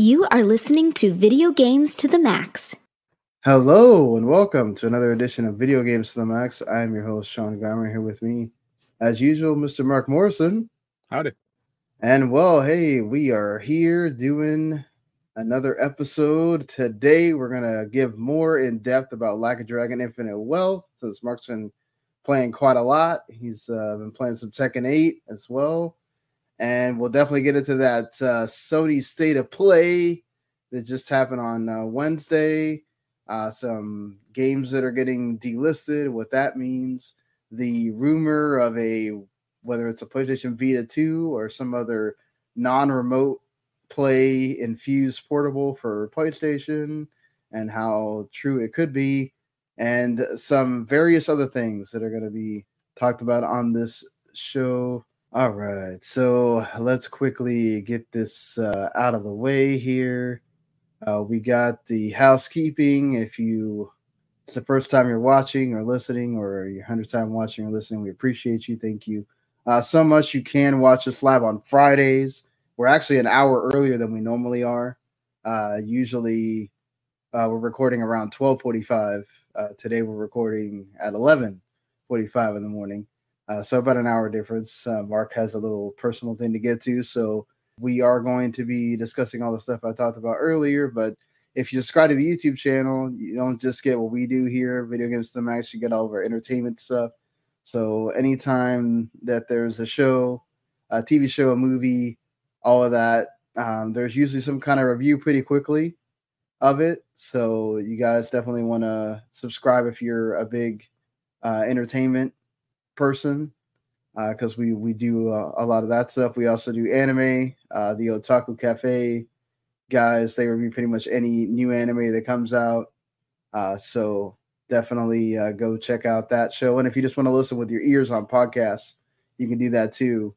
You are listening to Video Games to the Max. Hello and welcome to another edition of Video Games to the Max. I'm your host Sean Geimer here with me, as usual, Mr. Marc Morrison. Howdy. And well, hey, we are here doing another episode. Today we're gonna give more in depth about Like a Dragon Infinite Wealth, since Marc's been playing quite a lot. He's uh, been playing some Tekken 8 as well. And we'll definitely get into that uh, Sony State of Play that just happened on uh, Wednesday. Uh, some games that are getting delisted, what that means, the rumor of a whether it's a PlayStation Vita 2 or some other non-remote play infused portable for PlayStation, and how true it could be, and some various other things that are going to be talked about on this show. All right, so let's quickly get this uh, out of the way here. Uh, we got the housekeeping. If you it's the first time you're watching or listening, or your hundredth time watching or listening, we appreciate you. Thank you uh, so much. You can watch us live on Fridays. We're actually an hour earlier than we normally are. Uh, usually, uh, we're recording around twelve forty-five. Uh, today, we're recording at eleven forty-five in the morning. Uh, so about an hour difference. Uh, Marc has a little personal thing to get to, so we are going to be discussing all the stuff I talked about earlier. But if you subscribe to the YouTube channel, you don't just get what we do here, video games to the max. You get all of our entertainment stuff. So anytime that there's a show, a TV show, a movie, all of that, um, there's usually some kind of review pretty quickly of it. So you guys definitely want to subscribe if you're a big uh, entertainment person because we we do uh, a lot of that stuff. We also do anime, uh, the Otaku Cafe guys. They review pretty much any new anime that comes out. Uh, so definitely uh, go check out that show. And if you just want to listen with your ears on podcasts, you can do that too.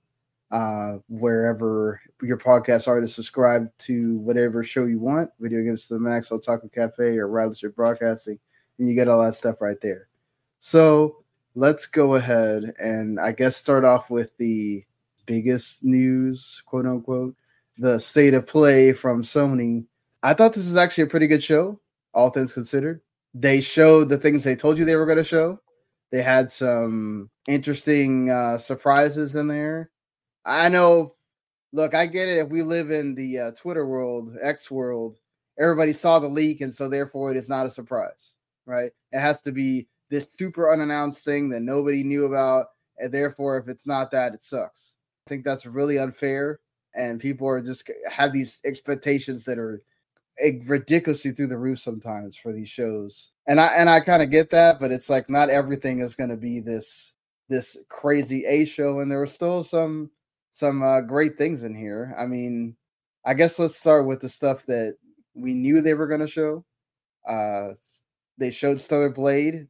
Uh, wherever your podcast are to subscribe to whatever show you want, Video Games the Max, Otaku Cafe, or Ridership Broadcasting, and you get all that stuff right there. So let's go ahead and I guess start off with the biggest news, quote unquote, the state of play from Sony. I thought this was actually a pretty good show, all things considered. They showed the things they told you they were going to show. They had some interesting uh, surprises in there. I know, look, I get it. If we live in the uh, Twitter world, X world, everybody saw the leak, and so therefore it is not a surprise, right? It has to be this super unannounced thing that nobody knew about. And therefore, if it's not that, it sucks. I think that's really unfair. And people are just have these expectations that are ridiculously through the roof sometimes for these shows. And I and I kind of get that, but it's like not everything is going to be this this crazy A show. And there were still some some uh, great things in here. I mean, I guess let's start with the stuff that we knew they were going to show. Uh, they showed Stellar Blade,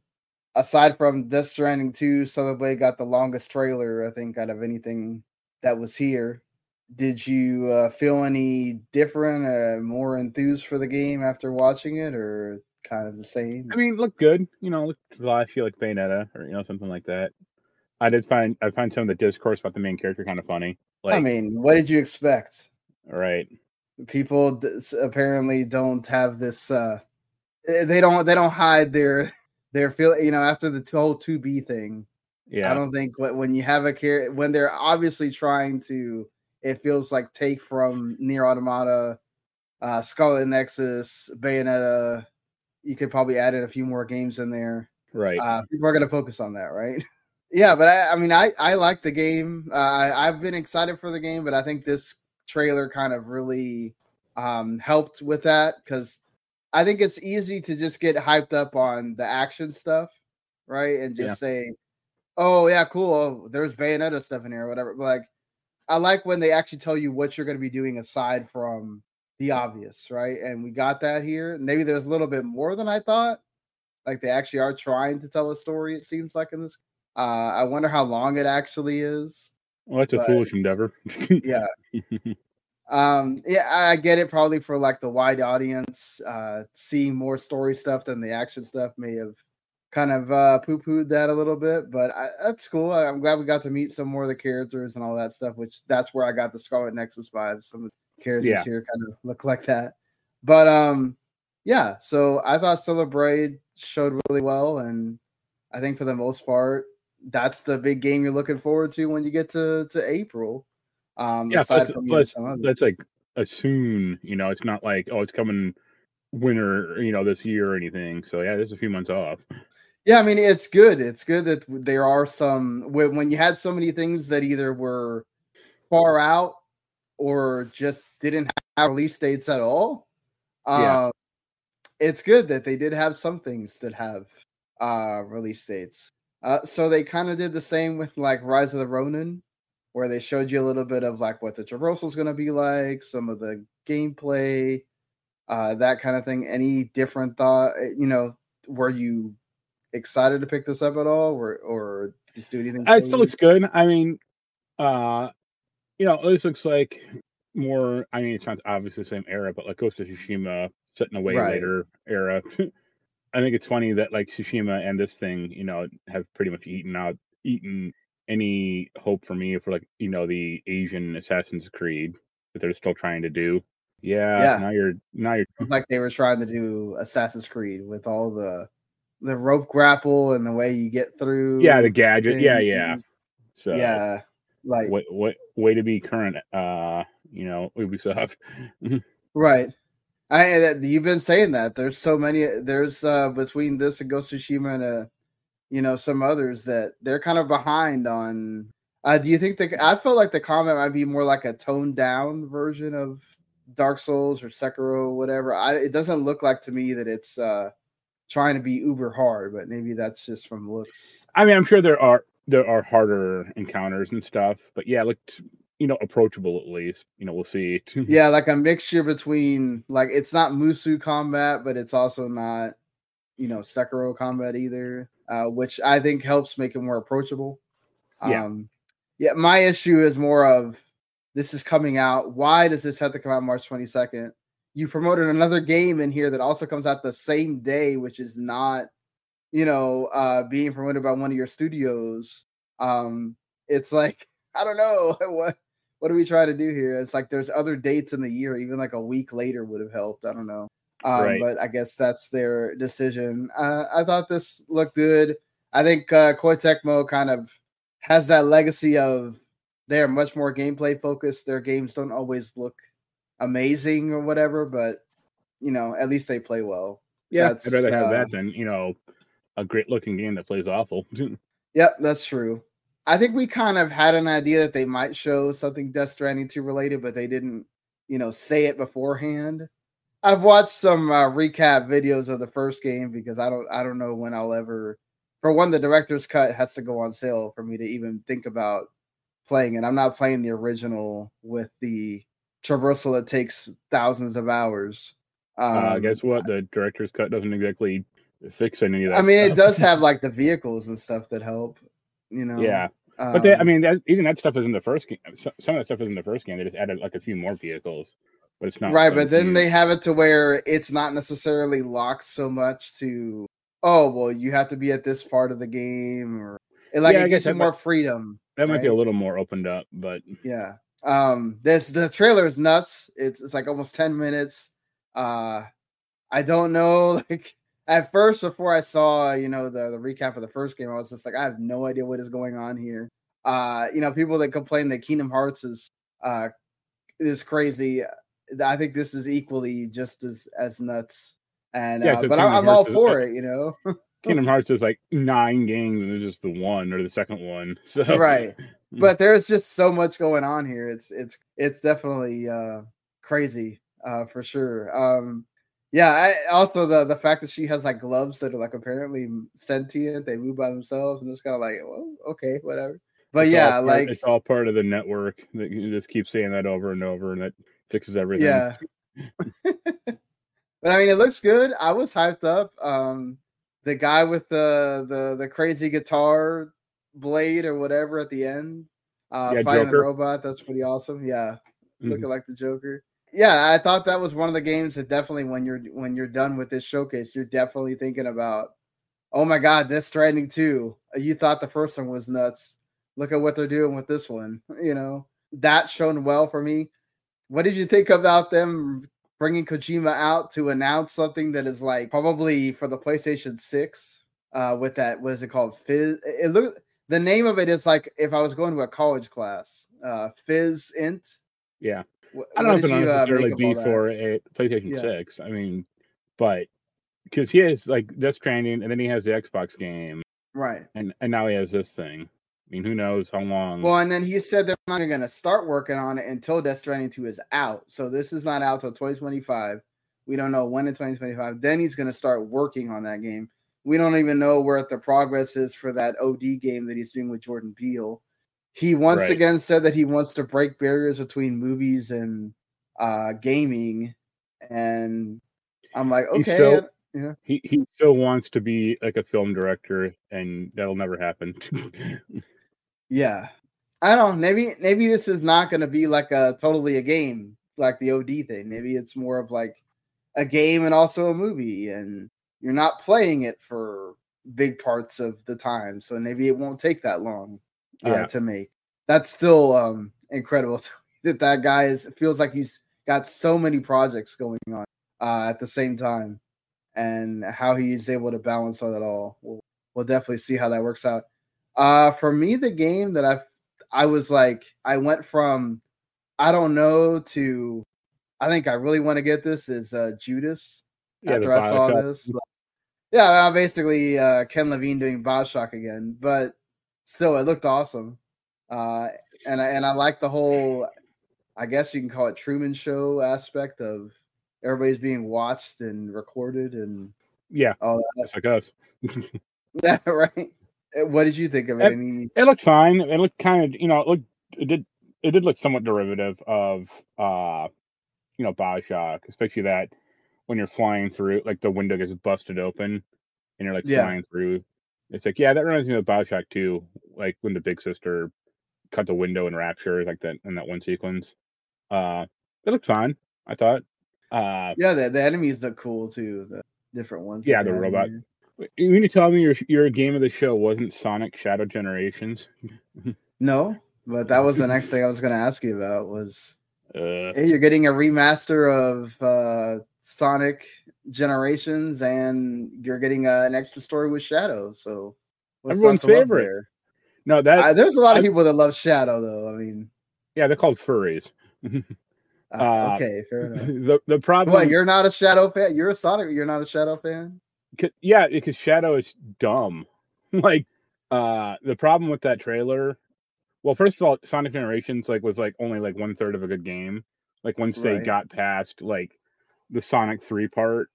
aside from Death Stranding 2, Stellar Blade got the longest trailer, I think, out of anything that was here. Did you uh, feel any different, uh, more enthused for the game after watching it, or kind of the same? I mean, look good. You know, look I feel like Bayonetta or you know something like that. I did find I find some of the discourse about the main character kind of funny. Like, I mean, what did you expect? right? people d- apparently don't have this. uh eh, They don't. They don't hide their their feeling, You know, after the whole 2B thing. Yeah. I don't think when, when you have a care when they're obviously trying to. It feels like take from NieR Automata, uh, Scarlet Nexus, Bayonetta. You could probably add in a few more games in there. right. Uh, people are going to focus on that, right? yeah, but I, I mean, I I like the game. Uh, I, I've been excited for the game, but I think this trailer kind of really um, helped with that because I think it's easy to just get hyped up on the action stuff, right? And just Yeah. say, "Oh yeah, cool. Oh, there's Bayonetta stuff in here, or whatever." But like, I like when they actually tell you what you're going to be doing aside from the obvious, right? And we got that here. Maybe there's a little bit more than I thought. Like they actually are trying to tell a story. It seems like in this. Uh, I wonder how long it actually is. well, that's a but- foolish endeavor. Yeah. Um, yeah, I get it. Probably for like the wide audience, uh, seeing more story stuff than the action stuff may have kind of uh, poo pooed that a little bit. But I, that's cool. I, I'm glad we got to meet some more of the characters and all that stuff. Which that's where I got the Scarlet Nexus vibes. Some of the characters Yeah. here kind of look like that. But um, yeah. So I thought Stellar Blade showed really well, and I think for the most part, that's the big game you're looking forward to when you get to to April. Um, yeah. aside Plus, from plus that's like a soon. You know, it's not like oh, it's coming winter. You know, this year or anything. So yeah, there's a few months off. Yeah, I mean it's good. It's good that there are some when when you had so many things that either were far out or just didn't have release dates at all. Yeah. Uh, it's good that they did have some things that have uh release dates. Uh, so they kind of did the same with like Rise of the Ronin, where they showed you a little bit of like what the traversal is going to be like, some of the gameplay, uh, that kind of thing. Any different thought? eh, You know, were you excited to pick this up at all, or or just do anything? It still looks good. I mean, uh, you know, this looks like more. I mean, it's not obviously the same era, but like Ghost of Tsushima, set in a way Right. later era. I think it's funny that like Tsushima and this thing, you know, have pretty much eaten out, eaten any hope for me for like you know the Asian Assassin's Creed that they're still trying to do. Yeah, Yeah. now you're now you're like they were trying to do Assassin's Creed with all the the rope grapple and the way you get through. yeah the gadget. Yeah, yeah. So yeah. Like way, way, way to be current. Uh, you know, Ubisoft. Right. I you've been saying that there's so many there's uh between this and Ghost of Tsushima and uh you know some others that they're kind of behind on uh do you think that I felt like the comment might be more like a toned down version of Dark Souls or Sekiro or whatever. I it doesn't look like to me that it's uh trying to be uber hard, but maybe that's just from looks. I mean, I'm sure there are there are harder encounters and stuff, but yeah, it looked you know approachable at least. You know, we'll see. Yeah, like a mixture between like it's not Musou combat, but it's also not you know Sekiro combat either, uh, which I think helps make it more approachable. Yeah. Um, yeah, my issue is more of this is coming out. Why does this have to come out March 22nd? You promoted another game in here that also comes out the same day, which is not, you know, uh being promoted by one of your studios. Um, it's like, I don't know what what are we trying to do here? It's like there's other dates in the year, even like a week later would have helped. I don't know. Um, Right. but I guess that's their decision. Uh, I thought this looked good. I think uh, Koei Tecmo kind of has that legacy of they're much more gameplay focused. Their games don't always look amazing or whatever, but you know, at least they play well. yeah, that's, I'd rather have uh, that than you know a great looking game that plays awful. Yep, that's true. I think we kind of had an idea that they might show something Death Stranding 2 related, but they didn't, you know, say it beforehand. I've watched some uh, recap videos of the first game because I don't I don't know when I'll ever for one the director's cut has to go on sale for me to even think about playing it. I'm not playing the original with the traversal that takes thousands of hours. Um, uh, guess what? The director's cut doesn't exactly fix any of that. I mean, it does have like the vehicles and stuff that help. You know, yeah, but they, I Um, mean, that, even that stuff is in the first game. Some of that stuff is in the first game. They just added like a few more vehicles, but it's not right so but then huge. they have it to where it's not necessarily locked so much to oh well you have to be at this part of the game or it, like Yeah, it gives you more might- freedom that might be a little more opened up, but yeah Um, this the trailer is nuts. It's it's like almost ten minutes. Uh, I don't know. Like at first, before I saw you know the the recap of the first game, I was just like, I have no idea what is going on here. Uh, you know, people that complain that Kingdom Hearts is uh is crazy. I think this is equally just as as nuts. And Yeah, uh, so but I, Kingdom I'm all Hearts is- for it. You know, Kingdom Hearts is like nine games and it's just the one or the second one. So right. But there's just so much going on here. It's it's it's definitely uh crazy uh for sure. Um yeah, I also the the fact that she has like gloves that are like apparently sentient, they move by themselves, and it's kind of like, well, okay, whatever. But It's yeah, part- like it's all part of the network that you just keep saying that over and over, and that fixes everything. Yeah. but I mean, it looks good. I was hyped up. Um, the guy with the the the crazy guitar blade or whatever at the end, uh, Yeah, fighting the Joker. robot. That's pretty awesome. Yeah, Mhm. looking like the Joker. Yeah, I thought that was one of the games that definitely when you're when you're done with this showcase, you're definitely thinking about, oh my god, Death Stranding two. You thought the first one was nuts. Look at what they're doing with this one. You know that shown well for me. What did you think about them bringing Kojima out to announce something that is like probably for the PlayStation Six? Uh, with that, what is it called? Fizz. It look. The name of it is like if I was going to a college class. Uh, Physint. Yeah. Wh- I don't know what if it'll you, uh, make of be for a PlayStation Yeah. 6. I mean, but because he has like Death Stranding, and then he has the Xbox game, right. and and now he has this thing. I mean, who knows how long? Well, and then he said they're not going to start working on it until Death Stranding 2 is out. So this is not out till 2025. We don't know when in 2025. Then he's going to start working on that game. We don't even know where the progress is for that OD game that he's doing with Jordan Peele. He once Right. again said that he wants to break barriers between movies and uh, gaming. And I'm like, okay. so- yeah. he he still wants to be like a film director, and that'll never happen. Yeah. I don't know. Maybe maybe this is not going to be like a totally a game like the OD thing. Maybe it's more of like a game and also a movie and you're not playing it for big parts of the time. So maybe it won't take that long uh, Yeah. to make. That's still um incredible to me that that guy is feels like he's got so many projects going on uh at the same time and how he's able to balance all that all. We'll, we'll definitely see how that works out. Uh, for me, the game that I I was like, I went from I don't know to I think I really want to get this is uh, Judas. Yeah, after I saw this, yeah, well, basically uh, Ken Levine doing Bioshock again, but still, it looked awesome. Uh, and I and I like the whole, I guess you can call it Truman Show aspect of everybody's being watched and recorded and yeah, all that. just like us. Yeah, right. Uh, What did you think of it? Yep. Any? It looked fine. It looked kind of, you know, it looked, it did, it did look somewhat derivative of, uh, you know, Bioshock, especially that when you're flying through, like the window gets busted open, and you're like Yeah. flying through. It's like, yeah, that reminds me of Bioshock 2, like when the big sister cut the window in Rapture, like that in that one sequence. Uh, it looked fine. I thought. Uh, Yeah, the, the enemies look cool too. The different ones. Yeah, the robot. here. you mean to tell me your your game of the show wasn't Sonic Shadow Generations? No, but that was the next thing I was going to ask you about. Was Uh, hey, you're getting a remaster of uh, Sonic Generations, and you're getting uh, an extra story with Shadow. So what's Everyone's favorite. no, that Uh, there's a lot of I- people that love Shadow, though. I mean, yeah, they're called furries. uh, Uh, okay, fair enough. the the problem, What? You're not a Shadow fan? You're a Sonic. You're not a Shadow fan? 'cause- yeah, because Shadow is dumb. like, uh, the problem with that trailer. Well, first of all, Sonic Generations like was like only like one third of a good game. Like once they Right. got past like the Sonic three part,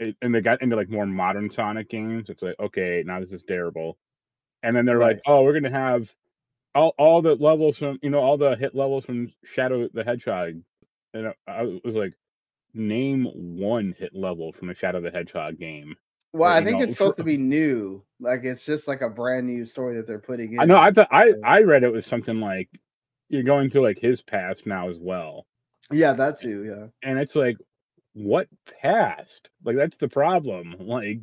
it, and they got into like more modern Sonic games, it's like okay, now this is terrible. And then they're like, oh, we're gonna have all all the levels from you know all the hit levels from Shadow the Hedgehog, and I, I was like, name one hit level from a Shadow the Hedgehog game. Well, Or, I think know, it's supposed to be new. Like it's just like a brand new story that they're putting in. I know. I thought I I read it was something like you're going through like his past now as well, yeah, that too. Yeah. and it's like what past? Like that's the problem. Like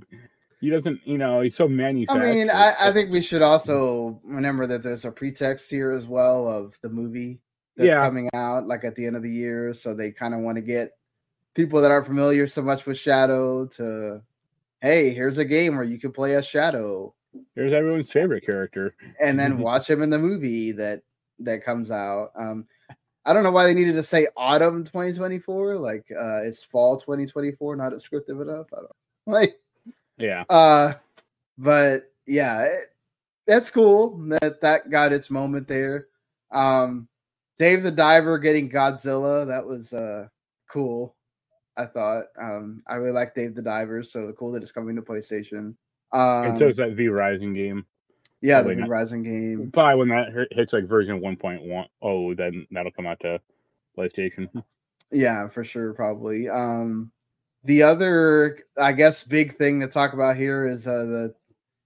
he doesn't, you know, he's so manufactured. I mean, I, I think we should also remember that there's a pretext here as well of the movie that's Yeah. coming out like at the end of the year. So they kind of want to get people that aren't familiar so much with Shadow to, hey, here's a game where you can play as Shadow, Here's everyone's favorite character. and then watch him in the movie that that comes out. Um, I don't know why they needed to say autumn 2024, like uh, it's fall 2024, not descriptive enough. I don't like. Yeah. Uh, but yeah, it, that's cool that that got its moment there. Um, Dave the Diver getting Godzilla that was uh cool. I thought um I really like Dave the Diver, so cool that it's coming to PlayStation. Um, and so is that V Rising game. yeah, the probably New not. Rising game. Probably when that hits like version 1.1, oh, then that'll come out to PlayStation. Yeah, for sure, probably. Um, the other, I guess, big thing to talk about here is uh, the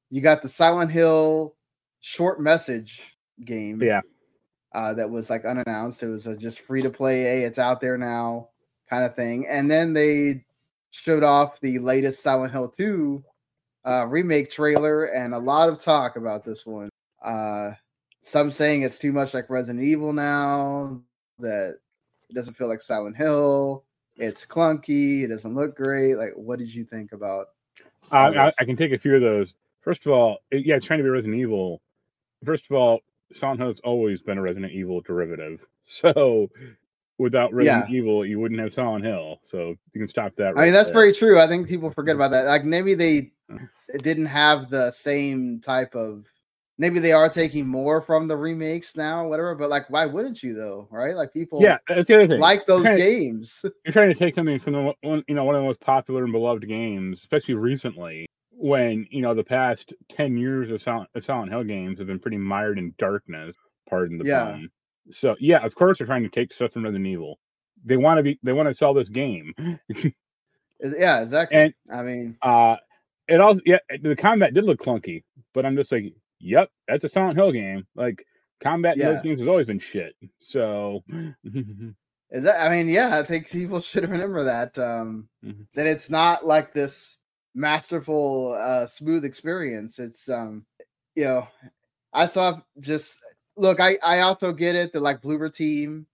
you got the Silent Hill short message game. Yeah. Uh, that was like unannounced. It was a just free to play. Hey, it's out there now, kind of thing. And then they showed off the latest Silent Hill Two uh, remake trailer, and a lot of talk about this one. Uh, some saying it's too much like Resident Evil now. That it doesn't feel like Silent Hill. It's clunky. It doesn't look great. Like, what did you think about? Uh, I. I can take a few of those. First of all, it, yeah, it's trying to be Resident Evil. First of all, Silent has always been a Resident Evil derivative. So without Resident Evil, you wouldn't have Silent Hill. So you can stop that. I mean, that's there. very true. I think people forget about that. Like maybe they uh-huh. didn't have the same type of. Maybe they are taking more from the remakes now, whatever. But like, why wouldn't you though? Right? Like people, Yeah, that's the other thing. like those Kinda- games. You're trying to take something from the one, you know, one of the most popular and beloved games, especially recently, when you know the past ten years of Silent, of Silent Hill games have been pretty mired in darkness. Pardon the Yeah. pun. So yeah, of course they're trying to take stuff from Resident Evil. They want to be. They want to sell this game. Yeah, exactly. And- I mean, Uh it also yeah, the combat did look clunky, but I'm just like, yep, that's a Silent Hill game. Like combat in those games has always been shit. So is that? I mean, yeah. I think people should remember that. Um, Mhm. that it's not like this masterful, uh, smooth experience. It's um, you know, I saw just look. I I also get it that like Bloober Team,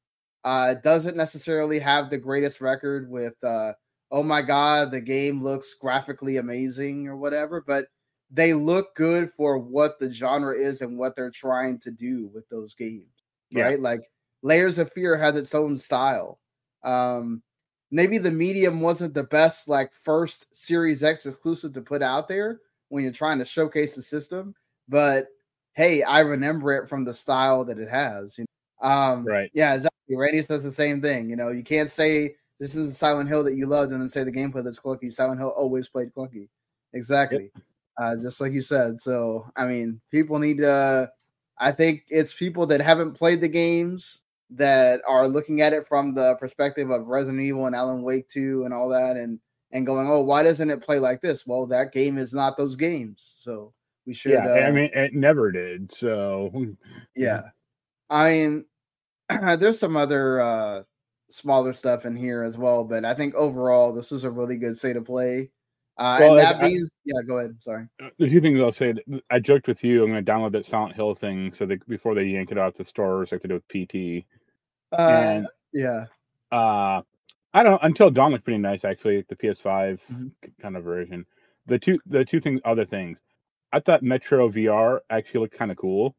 uh, doesn't necessarily have the greatest record with uh, oh my god, the game looks graphically amazing or whatever, but they look good for what the genre is and what they're trying to do with those games Yeah. right? Like Layers of Fear has its own style. Um, maybe the medium wasn't the best, like first Series X exclusive to put out there when you're trying to showcase the system, but hey, I remember it from the style that it has. You know? Um, Right. Yeah, exactly. Randy says the same thing. You know, you can't say this is Silent Hill that you loved and then say the gameplay that's clunky. Silent Hill always played clunky. Exactly. Uh, just like you said. So, I mean, people need to. I think it's people that haven't played the games that are looking at it from the perspective of Resident Evil and Alan Wake 2 and all that, and and going, oh, why doesn't it play like this? Well, that game is not those games, so we should. yeah, I uh, mean it never did. So yeah. I mean, there's some other uh smaller stuff in here as well, but I think overall this was a really good state of play. Uh Well, and that I- means yeah, go ahead. Sorry. the two things I'll say, I joked with you. I'm going to download that Silent Hill thing so that before they yank it off the stores, like they do with PT. Uh And yeah. uh, I don't know. Until Dawn looked pretty nice, actually, the PS5 Mhm. kind of version. The two, the two things, other things. I thought Metro VR actually looked kind of cool,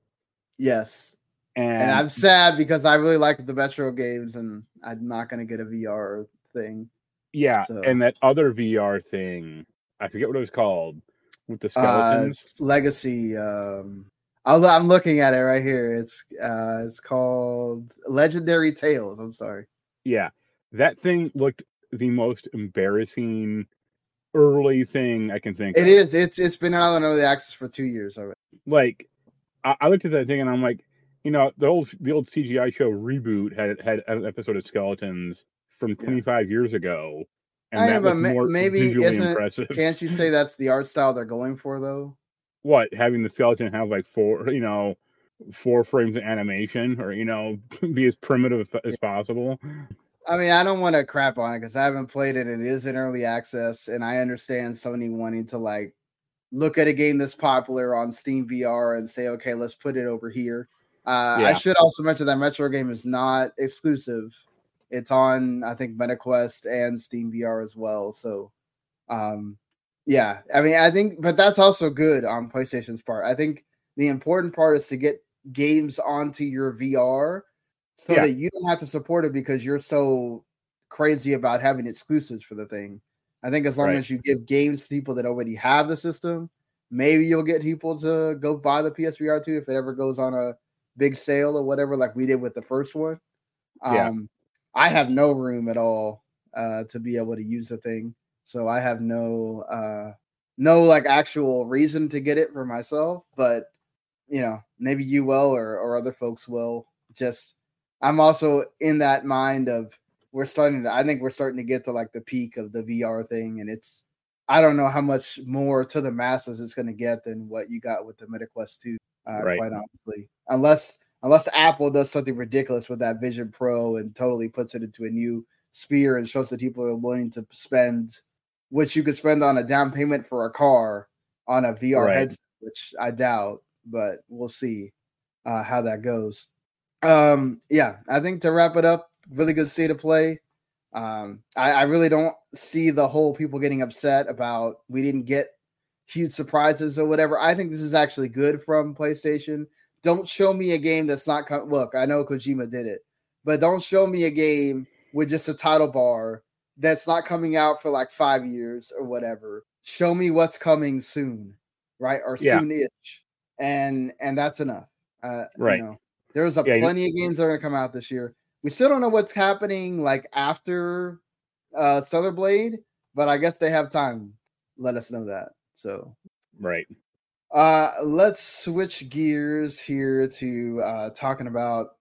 Yes. and, And I'm sad because I really like the Metro games and I'm not gonna get a VR thing. yeah, so- and that other VR thing, I forget what it was called, with the Uh skeletons. Legacy um I'll, I'm looking at it right here. It's uh it's called Legendary Tales. I'm sorry. yeah, that thing looked the most embarrassing early thing I can think. It of. is. It's it's been out on early access for two years already. like I, I looked at that thing and I'm like, you know, the old the old CGI show reboot had had an episode of skeletons from 25 years ago, and I that know, was ma- more maybe visually isn't impressive. Can't you say that's the art style they're going for though? What having the skeleton have like four, you know, four frames of animation, or you know, be as primitive as possible. I mean, I don't want to crap on it because I haven't played it. It is in early access, and I understand Sony wanting to like look at a game that's popular on Steam VR and say, okay, let's put it over here. Uh, Yeah. I should also mention that Metro game is not exclusive. It's on, I think, MetaQuest and Steam VR as well. So, um, yeah, I mean, I think, but that's also good on PlayStation's part. I think the important part is to get games onto your VR so Yeah. that you don't have to support it because you're so crazy about having exclusives for the thing. I think as long Right. as you give games to people that already have the system, maybe you'll get people to go buy the PSVR 2 if it ever goes on a big sale or whatever, like we did with the first one. Yeah. Um, I have no room at all uh, to be able to use the thing, so I have no uh, no like actual reason to get it for myself. But you know, maybe you will, or or other folks will. Just I'm also in that mind of we're starting to. I think we're starting to get to like the peak of the VR thing, and it's. I don't know how much more to the masses it's going to get than what you got with the MetaQuest 2 uh, Right. quite honestly. Unless unless Apple does something ridiculous with that Vision Pro and totally puts it into a new sphere and shows that people are willing to spend what you could spend on a down payment for a car on a VR Right. headset, which I doubt, but we'll see uh, how that goes. Um, yeah, I think to wrap it up, really good state of play. Um, I, I really don't see the whole people getting upset about we didn't get huge surprises or whatever. I think this is actually good from PlayStation. Don't show me a game that's not co- look. I know Kojima did it, but don't show me a game with just a title bar that's not coming out for like five years or whatever. Show me what's coming soon, right? Or Yeah. soon-ish, and and that's enough. Uh, Right. You know, there's a Yeah, you- plenty of games that are gonna come out this year. We still don't know what's happening like after uh Stellar Blade, but I guess they have time. Let us know that. So Right. uh let's switch gears here to uh talking about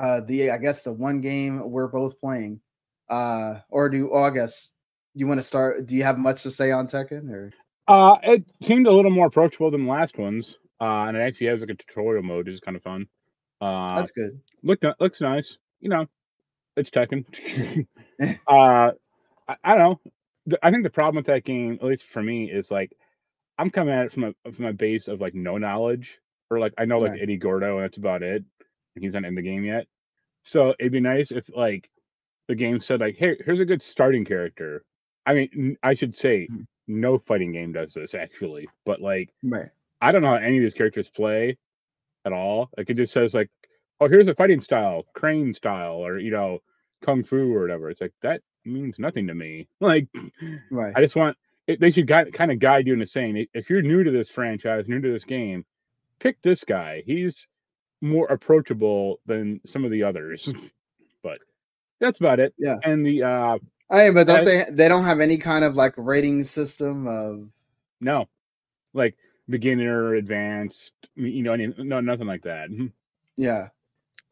uh the I guess the one game we're both playing. Uh or do August? You want to start do you have much to say on Tekken or Uh, it seemed a little more approachable than the last ones. Uh, and it actually has like a tutorial mode, which is kind of fun. Uh, that's good. look looks nice. You know, it's Tekken. uh, I, I don't know. I think the problem with that game, at least for me, is like I'm coming at it from a from a base of like no knowledge, or like I know like Right. Eddie Gordo, and that's about it. And he's not in the game yet. So it'd be nice if like the game said like, "Hey, here's a good starting character." I mean, I should say Mhm. no fighting game does this actually, but like Right. I don't know how any of these characters play at all. Like it just says like, oh, here's a fighting style, crane style, or you know, kung fu or whatever. It's like that means nothing to me. Like Right. I just want it, they should guide, kind of guide you into saying if you're new to this franchise, new to this game, pick this guy. He's more approachable than some of the others. but that's about it. Yeah. And the uh I mean, but don't Uh, they they don't have any kind of like rating system of no, like beginner, advanced, you know, any, no, nothing like that. yeah.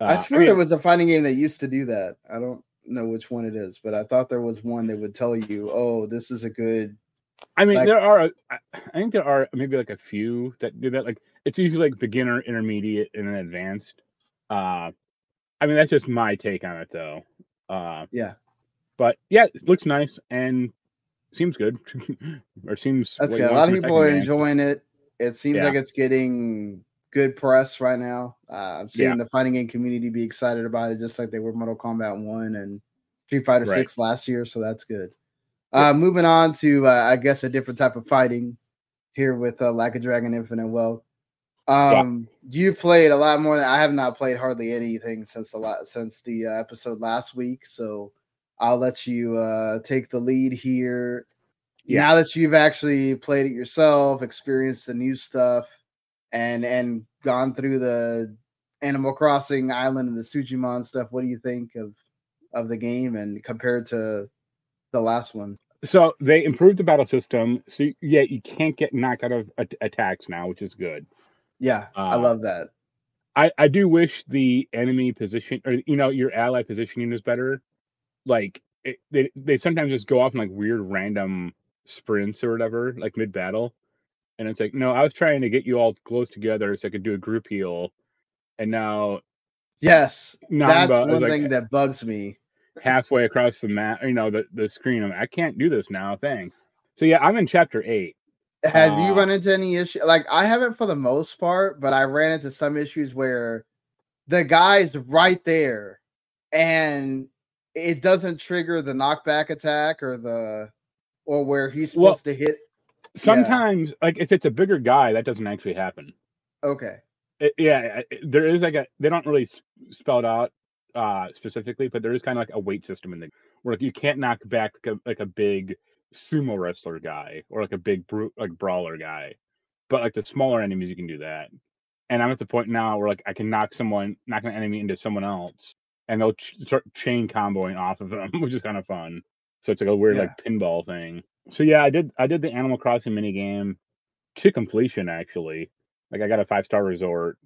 Uh, I swear mean, there was a fighting game that used to do that. I don't know which one it is, but I thought there was one that would tell you, "Oh, this is a good." I mean, Like- there are. I think there are maybe like a few that do that. Like it's usually like beginner, intermediate, and then advanced. Uh, I mean, that's just my take on it, though. Uh, Yeah, but yeah, it looks nice and seems good, or seems. that's good. A lot of people are Tekken game. enjoying it. It seems Yeah. like it's getting good press right now. Uh, I'm seeing Yeah. the fighting game community be excited about it, just like they were Mortal Kombat One and Street Fighter Right. Six last year. So that's good. Uh, moving on to, uh, I guess, a different type of fighting here with uh, Like a Dragon Infinite Wealth. Um, you played a lot more than I have not played hardly anything since the la- since the uh, episode last week. So I'll let you uh, take the lead here. Yeah. Now that you've actually played it yourself, experienced the new stuff, and and gone through the Animal Crossing Island and the Sujimon stuff, what do you think of of the game and compared to the last one? So they improved the battle system, so yeah, you can't get knocked out of at- attacks now, which is good. Yeah, I Uh, love that. I, I do wish the enemy position or you know your ally positioning is better. Like it, they they sometimes just go off in like weird random sprints or whatever, like mid battle, and it's like no, I was trying to get you all close together so I could do a group heal, and now Yes, Namba that's one like, thing that bugs me. halfway across the map, you know the the screen, I'm like, I can't do this now. Thanks. So yeah, I'm in chapter eight. Have you Uh, run into any issue? Like I haven't for the most part, but I ran into some issues where the guy's right there, and it doesn't trigger the knockback attack or the or where he's Well, supposed to hit. Sometimes, like if it's a bigger guy, that doesn't actually happen. Okay. It- yeah, I- there is like a they don't really s- spell it out uh specifically, but there is kind of like a weight system in the where like you can't knock back like a, like a big sumo wrestler guy or like a big brute like brawler guy, but like the smaller enemies you can do that. And I'm at the point now where like I can knock someone, knock an enemy into someone else, and they'll ch- start chain comboing off of them, which is kind of fun. So it's like a weird Yeah. like pinball thing. So yeah, I did I did the Animal Crossing mini game to completion actually. Like I got a five star resort.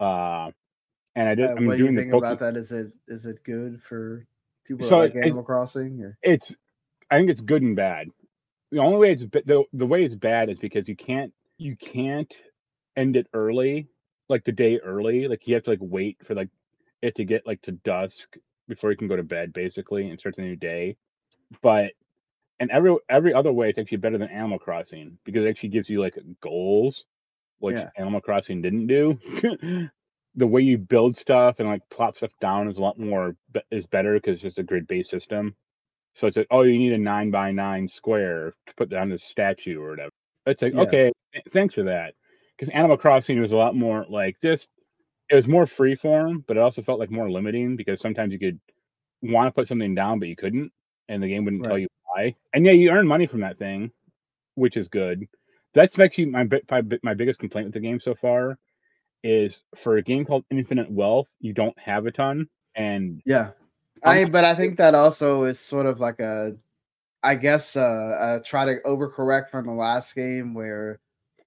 Uh and I did Uh, I'm what do you doing the think about that? Is it is it good for people So like it's- Animal Crossing? Or? it's I think it's good and bad. The only way it's the the way it's bad is because you can't you can't end it early, like the day early. Like you have to like wait for like it to get like to dusk before you can go to bed basically and start the new day. But and every every other way it's actually better than Animal Crossing because it actually gives you like goals, which Yeah. Animal Crossing didn't do. the way you build stuff and like plop stuff down is a lot more is better because it's just a grid based system. So it's like, oh, you need a nine by nine square to put down this statue or whatever. It's like, Yeah. okay, th- thanks for that. Because Animal Crossing was a lot more like this. It was more free form, but it also felt like more limiting because sometimes you could want to put something down, but you couldn't, and the game wouldn't tell you why. And yeah, you earn money from that thing, which is good. That's actually my my my biggest complaint with the game so far is for a game called Infinite Wealth, you don't have a ton, and Yeah. I but I think that also is sort of like a I guess uh, uh try to overcorrect from the last game where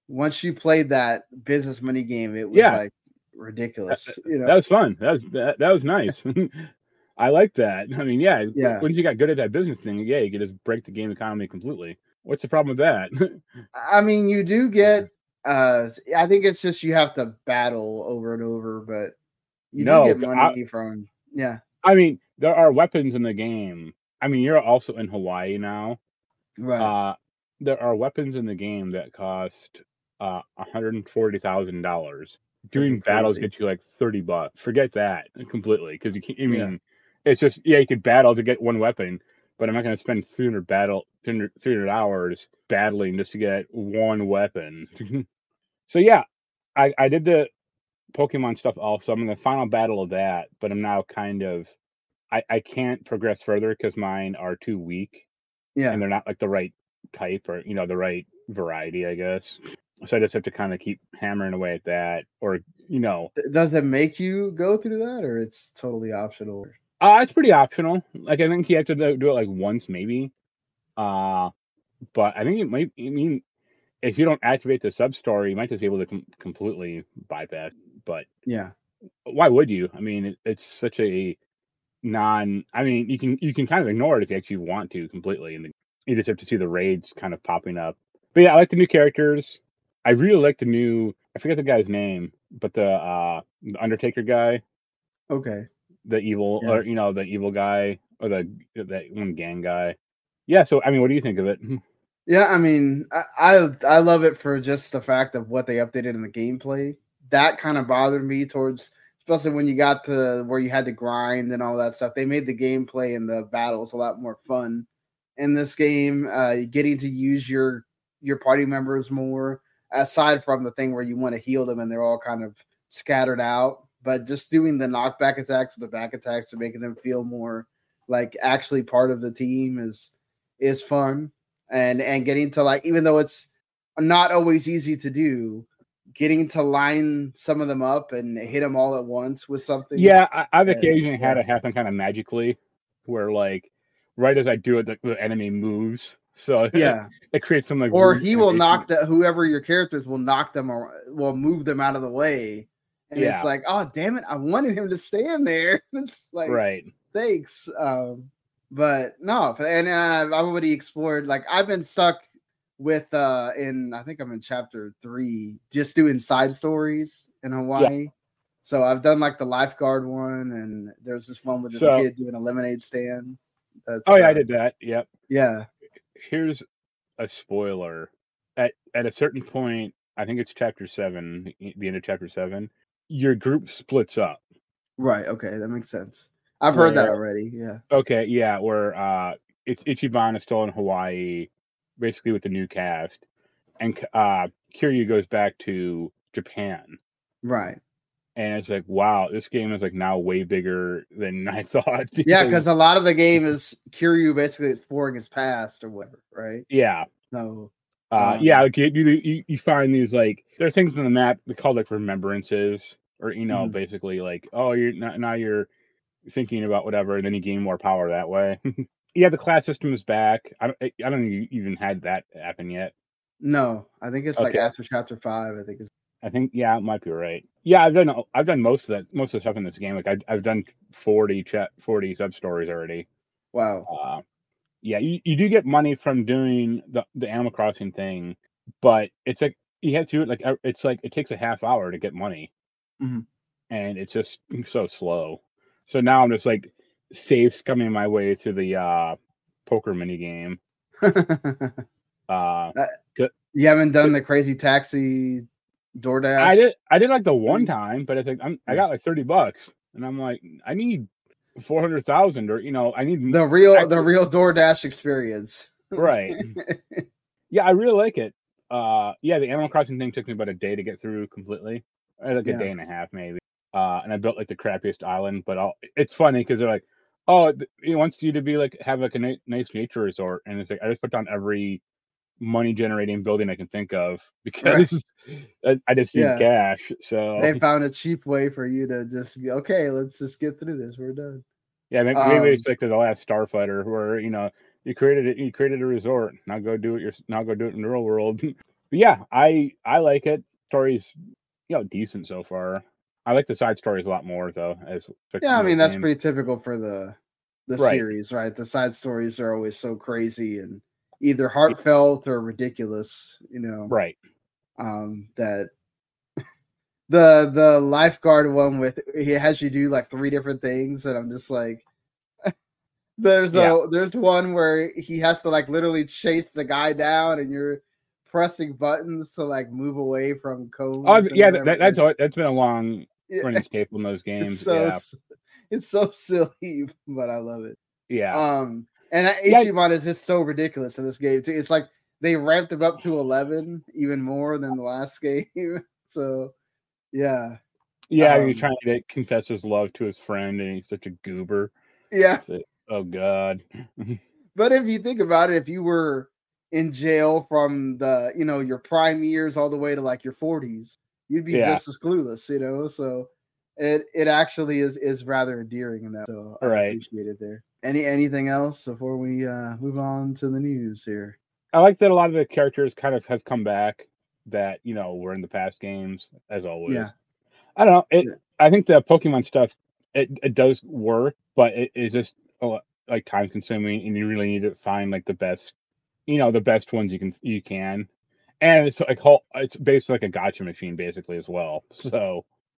once you played that business money game, it was Yeah. like ridiculous. You know, that was fun. That was that, that was nice. I like that. I mean, yeah, Yeah. Once you got good at that business thing, yeah, you could just break the game economy completely. What's the problem with that? I mean, you do get. uh I think it's just you have to battle over and over, but you No, do get I- money from. Yeah, I mean, there are weapons in the game. I mean, you're also in Hawaii now. right. Uh, there are weapons in the game that cost uh hundred and forty thousand dollars. Doing battles get you like thirty bucks. Forget that completely because you can't. I Yeah. mean, it's just yeah, you could battle to get one weapon, but I'm not going to spend three hundred battle 300, 300 hours battling just to get one weapon. so yeah, I I did the Pokemon stuff also. I'm in the final battle of that, but I'm now kind of I I can't progress further because mine are too weak yeah. and they're not like the right type or you know the right variety i guess so i just have to kind of keep hammering away at that or you know Does it make you go through that, or it's totally optional? uh it's pretty optional like i think you have to do it like once maybe uh but i think it might i mean if you don't activate the sub story you might just be able to com- completely bypass but Yeah, why would you? I mean it, it's such a non i mean you can you can kind of ignore it if you actually want to completely and you just have to see the raids kind of popping up. But yeah i like the new characters. I really like the new i forget the guy's name but the uh the undertaker guy. Okay. the evil Yeah. or you know the evil guy or the that one gang guy. Yeah so i mean what do you think of it? Yeah, I mean, I, I I love it for just the fact of what they updated in the gameplay. That kind of bothered me towards, especially when you got to where you had to grind and all that stuff. They made the gameplay and the battles a lot more fun in this game. Uh, getting to use your your party members more, aside from the thing where you want to heal them and they're all kind of scattered out. But just doing the knockback attacks, the back attacks, to making them feel more like actually part of the team is is fun and and getting to like even though it's not always easy to do getting to line some of them up and hit them all at once with something yeah I, i've Yeah, occasionally had it happen kind of magically where like right as i do it the, the enemy moves. So yeah. it creates some like or he will knock that whoever your characters will knock them or will move them out of the way. And Yeah. it's like oh damn it i wanted him to stand there. It's like right. Thanks um but no and uh, i've already explored like i've been stuck with uh in i think i'm in chapter three just doing side stories in hawaii Yeah. so i've done like the lifeguard one and there's this one with this So- kid doing a lemonade stand that's, oh yeah i uh, did that yep yeah here's a spoiler at at a certain point i think it's chapter seven the end of chapter seven your group splits up Right. Okay, that makes sense. I've heard that already. Yeah. Okay, yeah, where uh it's Ichiban is still in Hawaii, basically with the new cast, and uh Kiryu goes back to Japan. Right. And it's like, wow, this game is like now way bigger than I thought. Yeah, because a lot of the game is Kiryu basically exploring his past or whatever, right? yeah, So uh, Um, yeah, like you, you you find these like there are things on the map they call like remembrances, or you know, Mhm. basically like, oh, you're not now you're thinking about whatever, and then you gain more power that way. yeah, the class system is back. I don't, I don't even had that happen yet. no, I think it's like after chapter five. I think it's I think yeah, it might be right. Yeah, I've done I've done most of that most of the stuff in this game. Like I've I've done forty chat forty sub stories already. wow. Uh, yeah, you, you do get money from doing the the Animal Crossing thing, but it's like you have to do it like it's like it takes a half hour to get money, Mhm. and it's just so slow. So now I'm just like safe coming my way to the uh poker mini game. Uh, you haven't done the crazy taxi DoorDash. I did I did like the one Mm. time, but it's like I'm I got like thirty bucks, and I'm like I need four hundred thousand, or you know I need the real the real DoorDash experience. right. Yeah, I really like it. Uh, yeah, the Animal Crossing thing took me about a day to get through completely, or like Yeah. a day and a half maybe. Uh, and I built like the crappiest island, but I'll, it's funny because they're like, oh, he wants you to be like have like a ni- nice nature resort, and it's like I just put down every money generating building I can think of because I, I just need Yeah. cash. So they found a cheap way for you to just okay, let's just get through this. We're done. yeah, maybe, maybe um, it's like the last Starfighter where you know you created it, you created a resort. Now go do it. Your now go do it in the real world. but yeah, I I like it. Story's you know decent so far. I like the side stories a lot more though. As Yeah, I mean that's game. pretty typical for the the Right. series, right? The side stories are always so crazy and either heartfelt or ridiculous, you know. right. Um that the the lifeguard one with he has you do like three different things, and I'm just like there's Yeah. a there's one where he has to like literally chase the guy down and you're pressing buttons to like move away from cones. Oh yeah, that, that's that's been a long yeah, running staple in those games. so yeah, it's so silly, but I love it. yeah, Um, and uh, Yeah. Is just so ridiculous in this game. too. It's like they ramped him up to eleven, even more than the last game. So, yeah, yeah. um, he's trying to confess his love to his friend, and he's such a goober. yeah. Like, oh god. But if you think about it, if you were in jail from the you know your prime years all the way to like your forties, you'd be Yeah. just as clueless, you know. So it it actually is is rather endearing in that. So I Right. appreciate it there. Any anything else before we uh move on to the news here? I like that a lot of the characters kind of have come back that you know were in the past games, as always. Yeah. I don't know. It. Yeah. I think the Pokemon stuff it, it does work, but it is just a lot, like time consuming, and you really need to find like the best, you know, the best ones you can you can. And it's like whole, it's basically like a gacha machine, basically as well. So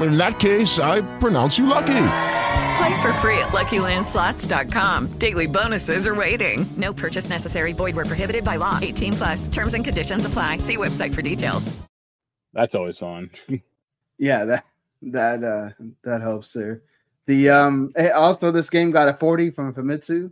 In that case, I pronounce you lucky. Play for free at LuckyLandSlots.com. Daily bonuses are waiting. No purchase necessary. Void where prohibited by law. 18 plus. Terms and conditions apply. See website for details. that's always fun. Yeah, that that uh that helps there. The um also this game got a 40 from Famitsu.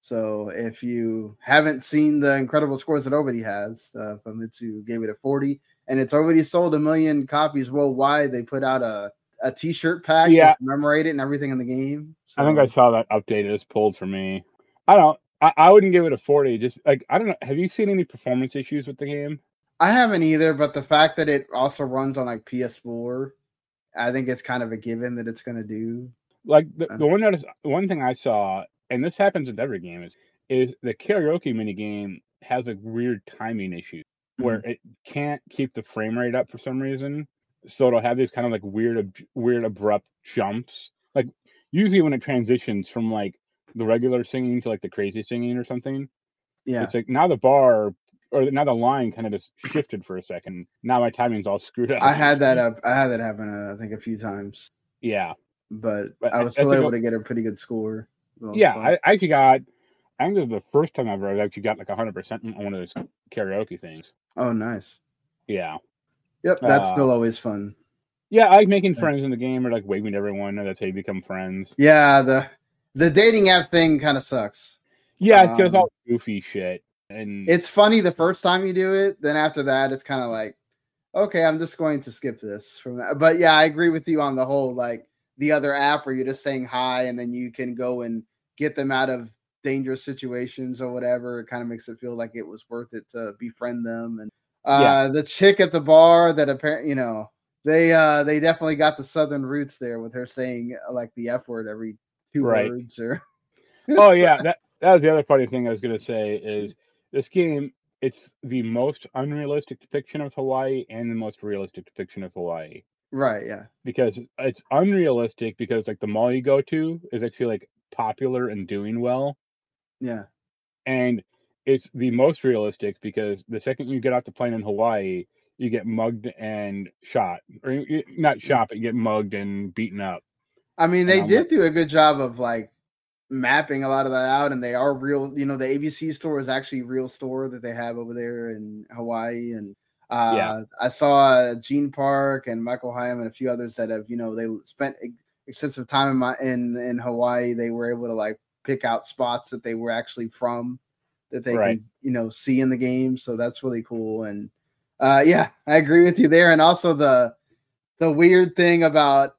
So if you haven't seen the incredible scores that nobody has, uh Famitsu gave it a 40 and it's already sold a million copies worldwide. They put out a a t-shirt pack Yeah. to commemorate it and everything in the game. I think I saw that update. It was pulled for me. I don't. I, I wouldn't give it a forty. Just like I don't know. Have you seen any performance issues with the game? I haven't either, but the fact that it also runs on like PS4, I think it's kind of a given that it's going to do. Like the, Uh. the one notice, one thing I saw, and this happens with every game, is is the karaoke mini game has a weird timing issue where Mm-hmm. it can't keep the frame rate up for some reason. So it'll have these kind of like weird, ab- weird abrupt jumps. Like usually when it transitions from like the regular singing to like the crazy singing or something, Yeah. it's like now the bar or now the line kind of just shifted for a second. Now my timing's all screwed up. I had that up. I had that happen. Uh, I think a few times, Yeah, but, But I was still able I'll- to get a pretty good score. yeah. I, I actually got. I think this is the first time I've ever actually got like hundred percent on one of those karaoke things. oh, nice. Yeah, Yep, that's Uh, still always fun. yeah. I like making Yeah. friends in the game or like waving to everyone. and That's how you become friends. Yeah, the the dating app thing kind of sucks. Yeah, because Um, all goofy shit and It's funny the first time you do it, then after that, it's kind of like, okay, I'm just going to skip this from that. But yeah, I agree with you on the whole like the other app where you're just saying hi and then you can go and get them out of dangerous situations or whatever. It kind of makes it feel like it was worth it to befriend them. And uh, Yeah. the chick at the bar that apparently, you know, they uh they definitely got the southern roots there with her saying uh, like the F word every two Right. words or oh yeah, that that was the other funny thing I was gonna say is this game. It's the most unrealistic depiction of Hawaii and the most realistic depiction of Hawaii right, yeah. because it's unrealistic because like the mall you go to is actually like popular and doing well, Yeah. and it's the most realistic because the second you get off the plane in Hawaii, you get mugged and shot, or not shot, but you get mugged and beaten up. I mean, they Um, did do a good job of like mapping a lot of that out, and they are real. You know, the ABC store is actually a real store that they have over there in Hawaii, and uh, Yeah. I saw Gene Park and Michael Higham and a few others that have you know they spent extensive time in my in in Hawaii. They were able to like pick out spots that they were actually from that they Right. can you know see in the game. So that's really cool. And uh, yeah, I agree with you there. And also the the weird thing about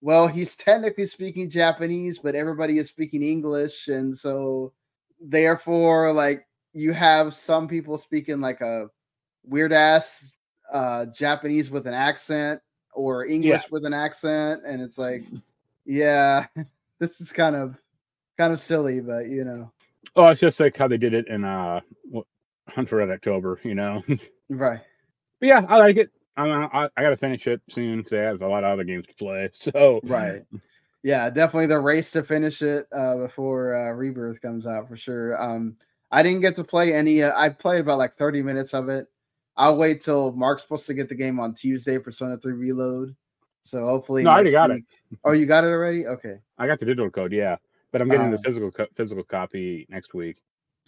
well, he's technically speaking Japanese, but everybody is speaking English, and so therefore, like you have some people speaking like a weird ass uh Japanese with an accent or English with an accent, and it's like, yeah, this is kind of kind of silly, but you know, Oh, it's just like how they did it in uh Hunt for Red October, you know. right. But yeah, I like it. I'm, I, I got to finish it soon because I have a lot of other games to play. So Right. Yeah, definitely the race to finish it uh, before uh, Rebirth comes out for sure. Um, I didn't get to play any. Uh, I played about like 30 minutes of it. I'll wait till Marc's supposed to get the game on Tuesday, Persona 3 Reload. So hopefully, No, I already got it. Oh, you got it already? Okay. I got the digital code, yeah, but I'm getting the Uh, physical co- physical copy next week.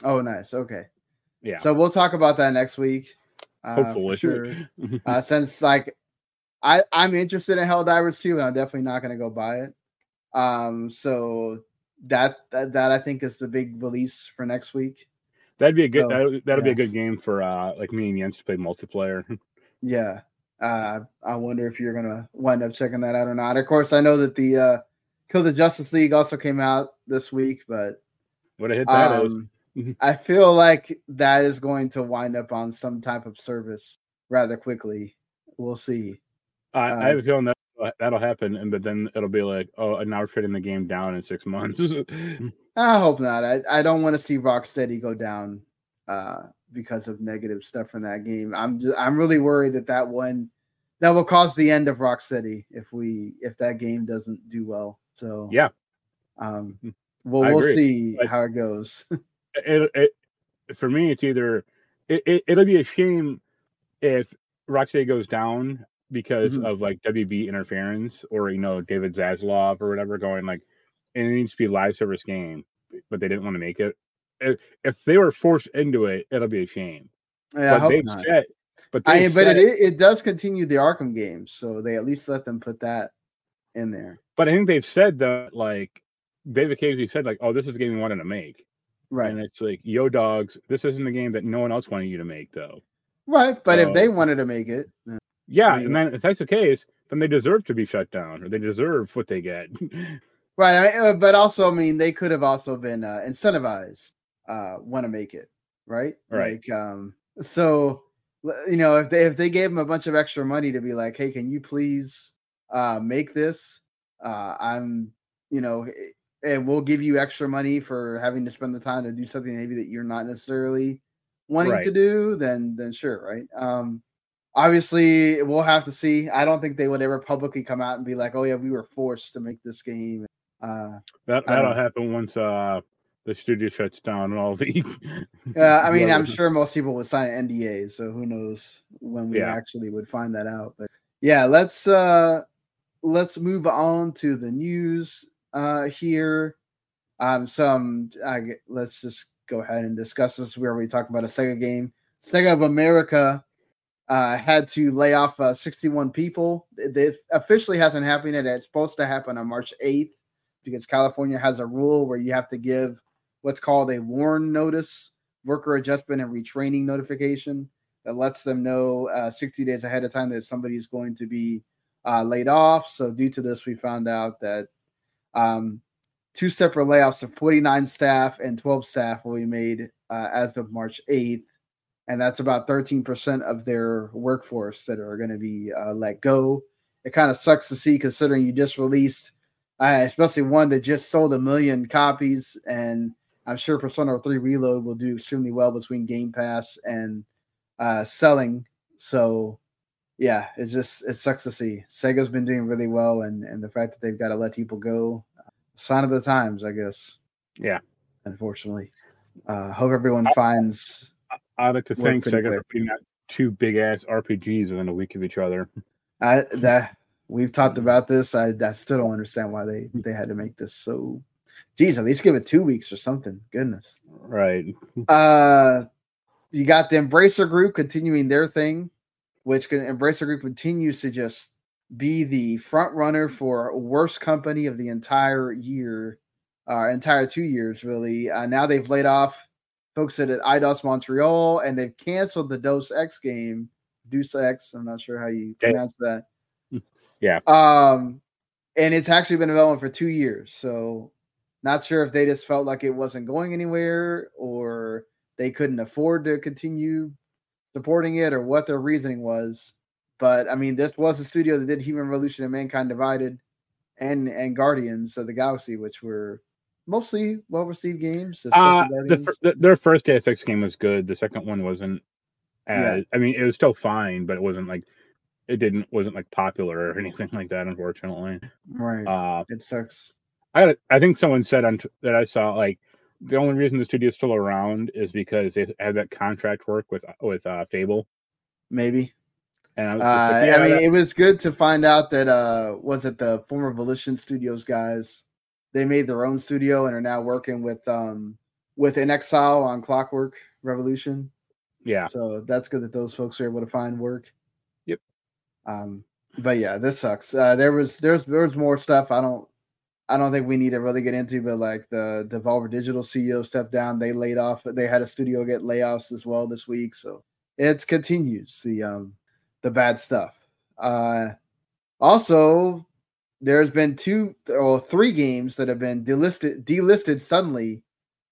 Oh, nice. Okay. Yeah, So we'll talk about that next week. Uh, hopefully. sure. uh, since like I I'm interested in Helldivers 2, and I'm definitely not going to go buy it. Um, so that, that that I think is the big release for next week. that'd be a good. so, that'd, that'd be a good game for uh like me and Jens to play multiplayer. Yeah. Uh, I wonder if you're gonna wind up checking that out or not. Of course, I know that the uh, Kill the Justice League also came out this week, but what a hit that is. um, I feel like that is going to wind up on some type of service rather quickly. We'll see. I, I have a feeling that that'll happen, and but then it'll be like, oh, and now we're trading the game down in six months. I hope not. I, I don't want to see Rocksteady go down uh, because of negative stuff from that game. I'm just, I'm really worried that that one that will cause the end of Rocksteady if we if that game doesn't do well. So yeah, um, well I we'll agree. see Like- how it goes. it, it for me it's either it, it it'll be a shame if Rocksteady goes down because Mhm. of like WB interference or you know David Zaslav or whatever going like it needs to be a live service game, but they didn't want to make it. If, if they were forced into it, it'll be a shame. yeah, I but hope they've not. said, but I but it it does continue the Arkham games, so they at least let them put that in there. but I think they've said that like they've said like, oh, this is the game we wanted to make, Right. and it's like, yo, dogs, this isn't the game that no one else wanted you to make though. Right. But if they wanted to make it, Yeah, mean- and then if that's the case, then they deserve to be shut down, or they deserve what they get. Right, I mean, uh, but also, I mean, they could have also been uh, incentivized, uh, want to make it, right? Right. Like, um, so you know, if they if they gave him a bunch of extra money to be like, hey, can you please uh, make this? Uh, I'm, you know, and we'll give you extra money for having to spend the time to do something maybe that you're not necessarily wanting Right. to do. Then, then sure, right? Um, obviously, we'll have to see. I don't think they would ever publicly come out and be like, oh yeah, we were forced to make this game. Uh, that that'll happen once uh the studio shuts down and all the. Yeah, I mean, I'm sure most people would sign NDAs, so who knows when we Yeah. actually would find that out. But yeah, let's uh let's move on to the news uh here. Um some I let's just go ahead and discuss this where we talk about a Sega game. Sega of America uh had to lay off uh, 61 people. It, it officially hasn't happened yet. It's supposed to happen on March 8th because California has a rule where you have to give what's called a warn notice, worker adjustment and retraining notification that lets them know uh, 60 days ahead of time that somebody is going to be uh, laid off. So, due to this, we found out that um, two separate layoffs of 49 staff and 12 staff will be made uh, as of March 8th. And that's about 13% of their workforce that are going to be uh, let go. It kind of sucks to see considering you just released, uh, especially one that just sold a million copies. And I'm sure Persona 3 Reload will do extremely well between Game Pass and uh, selling. So, yeah, it's just it sucks to see. Sega's been doing really well, and and the fact that they've got to let people go, uh, sign of the times, I guess. Yeah. Unfortunately, uh, hope everyone finds. I'd like to thank Sega for quick. putting out two big ass RPGs within a week of each other. I that we've talked about this. I, I still don't understand why they they had to make this so. Geez, at least give it two weeks or something. Goodness. Right. Uh, you got the Embracer Group continuing their thing, which can Embracer Group continues to just be the front runner for worst company of the entire year, uh, entire two years really. Uh, now they've laid off folks at Eidos Montreal, and they've canceled the Deus Ex game, Deus Ex. I'm not sure how you pronounce that. Yeah. Um, and it's actually been developing for two years. So, not sure if they just felt like it wasn't going anywhere or they couldn't afford to continue supporting it or what their reasoning was. But I mean, this was a studio that did Human Revolution and Mankind Divided and and Guardians of the Galaxy, which were mostly well received games. Uh, the, the, their first Ex game was good. The second one wasn't. Yeah. I mean, it was still fine, but it wasn't like it didn't wasn't like popular or anything like that. Unfortunately, right. uh, it sucks. I I think someone said on t- that I saw like the only reason the studio's still around is because they had that contract work with with uh, Fable, Maybe. and I was Uh, like, yeah, I mean, that- it was good to find out that uh, was it the former Volition Studios guys? They made their own studio and are now working with um with inXile on Clockwork Revolution. yeah, So that's good that those folks are able to find work. Yep. Um, but yeah, this sucks. Uh, there was there's there was more stuff. I don't I don't think we need to really get into, but like the Devolver Digital CEO stepped down. They laid off. They had a studio get layoffs as well this week. So it continues the um the bad stuff. Uh, also, there's been two or three games that have been delisted delisted suddenly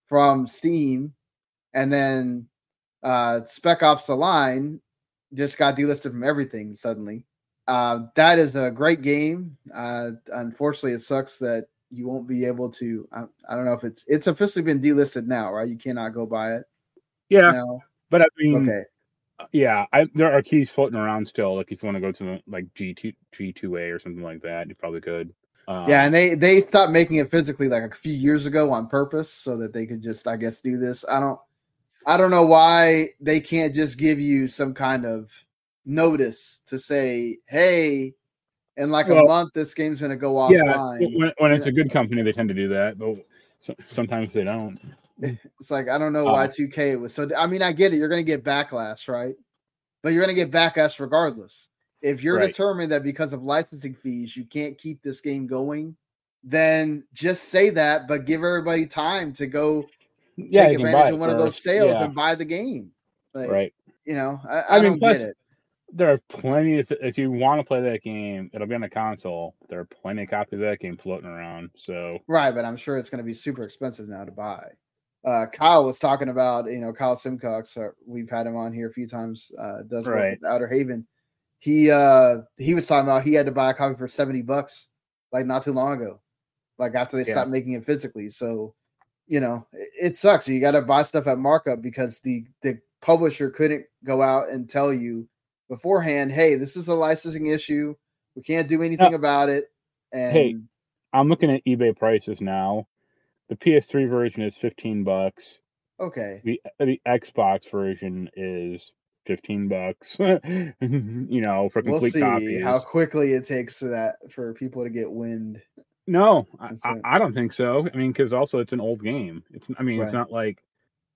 from Steam, and then uh, Spec Ops: The Line just got delisted from everything suddenly. Uh, that is a great game. Uh, unfortunately, it sucks that you won't be able to. I, I don't know if it's it's officially been delisted now, right? You cannot go buy it yeah. now. But I mean, Okay, yeah, I, there are keys floating around still. Like if you want to go to the, like G two G two A or something like that, you probably could. Um, yeah, and they they stopped making it physically like a few years ago on purpose so that they could just, I guess, do this. I don't, I don't know why they can't just give you some kind of notice to say, hey, in like a month, this game's gonna go yeah. offline. When, when it's a good company, they tend to do that, but so, sometimes they don't. It's like I don't know why Uh, 2K was so. I mean, I get it. You're going to get backlash, right? But you're going to get backlash regardless. If you're Right. determined that because of licensing fees you can't keep this game going, then just say that, but give everybody time to go Yeah, take you can buy advantage of one of those sales Yeah. and buy the game. Like, Right. You know, I, I, I mean, don't plus- get it. There are plenty. Of, if you want to play that game, it'll be on a console. There are plenty of copies of that game floating around. So Right, but I'm sure it's going to be super expensive now to buy. uh, Kyle was talking about, you know, Kyle Simcox. Uh, we've had him on here a few times. Uh, does work Right. with Outer Haven. He uh he was talking about he had to buy a copy for seventy bucks, like not too long ago, like after they Yeah. stopped making it physically. So, you know, it, it sucks. You got to buy stuff at markup because the the publisher couldn't go out and tell you beforehand, hey, this is a licensing issue. We can't do anything about it. And Hey, I'm looking at eBay prices now. The PS3 version is 15 bucks. okay, The the Xbox version is 15 bucks. you know, for complete we'll see copies. how quickly it takes for that for people to get wind. No, I. I don't think so. I mean, because also it's an old game. It's I mean, Right. it's not like,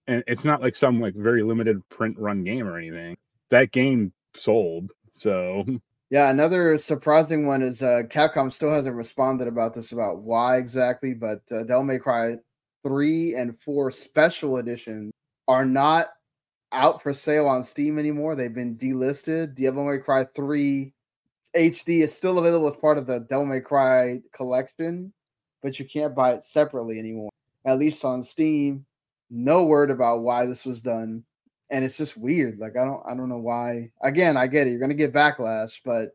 and it's not like some like very limited print run game or anything. That game sold. So Yeah, another surprising one is uh, Capcom still hasn't responded about this about why exactly, but uh, Devil May Cry three and four special editions are not out for sale on Steam anymore. They've been delisted. Devil May Cry three HD is still available as part of the Devil May Cry collection, but you can't buy it separately anymore. At least on Steam. No word about why this was done and it's just weird. Like I don't I don't know why. Again, I get it. You're gonna get backlash, but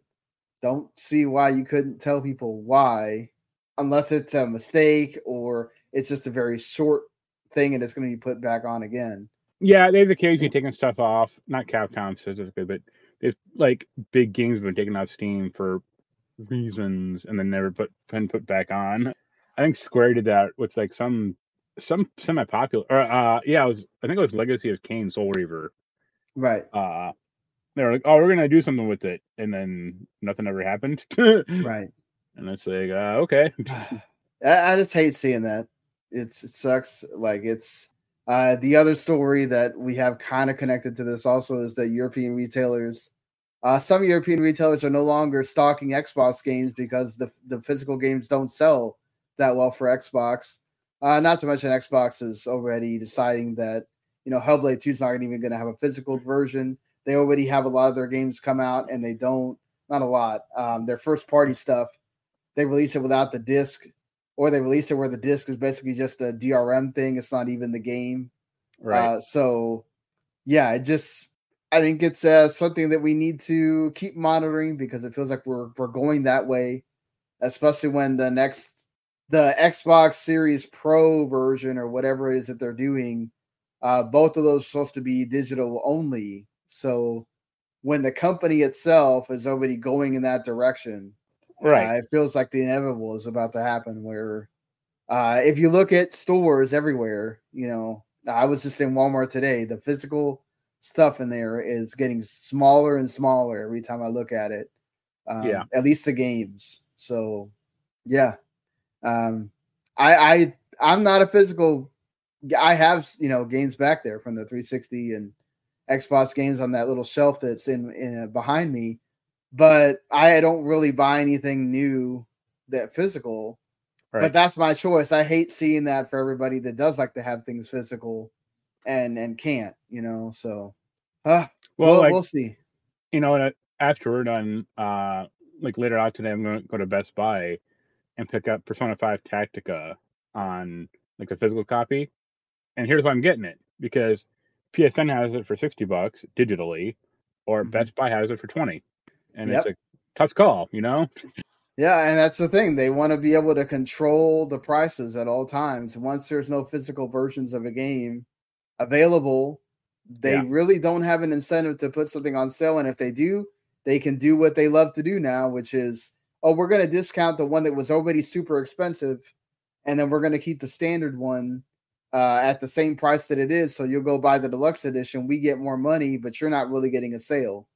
don't see why you couldn't tell people why, unless it's a mistake or it's just a very short thing and it's gonna be put back on again. yeah, they've occasionally taken stuff off. Not Capcom specifically, but it's like big games have been taken off Steam for reasons and then never put been put back on. I think Square did that with like some some semi popular. Or uh, yeah, it was I think it was Legacy of Kain Soul Reaver. Right. uh they were like, "Oh, we're gonna do something with it," and then nothing ever happened. Right. And it's like, uh, okay, I, I just hate seeing that. It's it sucks. Like it's uh the other story that we have kind of connected to this also is that European retailers uh some European retailers are no longer stocking Xbox games because the the physical games don't sell that well for Xbox. Uh not to mention Xbox is already deciding that you know Hellblade 2 is not even going to have a physical version. They already have a lot of their games come out and they don't not a lot. Um their first party stuff they release it without the disc or they release it where the disc is basically just a DRM thing. It's not even the game. right? Uh, so, yeah, it just I think it's uh, something that we need to keep monitoring because it feels like we're we're going that way, especially when the next the Xbox Series Pro version or whatever it is that they're doing. Uh, both of those are supposed to be digital only. So when the company itself is already going in that direction, right. uh, it feels like the inevitable is about to happen. Where, uh, if you look at stores everywhere, you know, I was just in Walmart today. The physical stuff in there is getting smaller and smaller every time I look at it. Um, Yeah. At least the games. So, yeah. Um, I I I'm not a physical. I have you know games back there from the 360 and Xbox games on that little shelf that's in in uh, behind me but I don't really buy anything new that physical. Right. But that's my choice. I hate seeing that for everybody that does like to have things physical and and can't, you know. So uh, well, we'll, like we'll see. you know, and after we're done, uh, like later on today, I'm going to go to Best Buy and pick up Persona Five Tactica on like the physical copy. And here's why I'm getting it because PSN has it for sixty bucks digitally, or Mhm. Best Buy has it for twenty, and Yep. it's a tough call, you know. Yeah, and that's the thing. They want to be able to control the prices at all times. Once there's no physical versions of a game available, they Yeah. really don't have an incentive to put something on sale. And if they do, they can do what they love to do now, which is, oh, we're going to discount the one that was already super expensive, and then we're going to keep the standard one uh, at the same price that it is. So you'll go buy the deluxe edition. We get more money, but you're not really getting a sale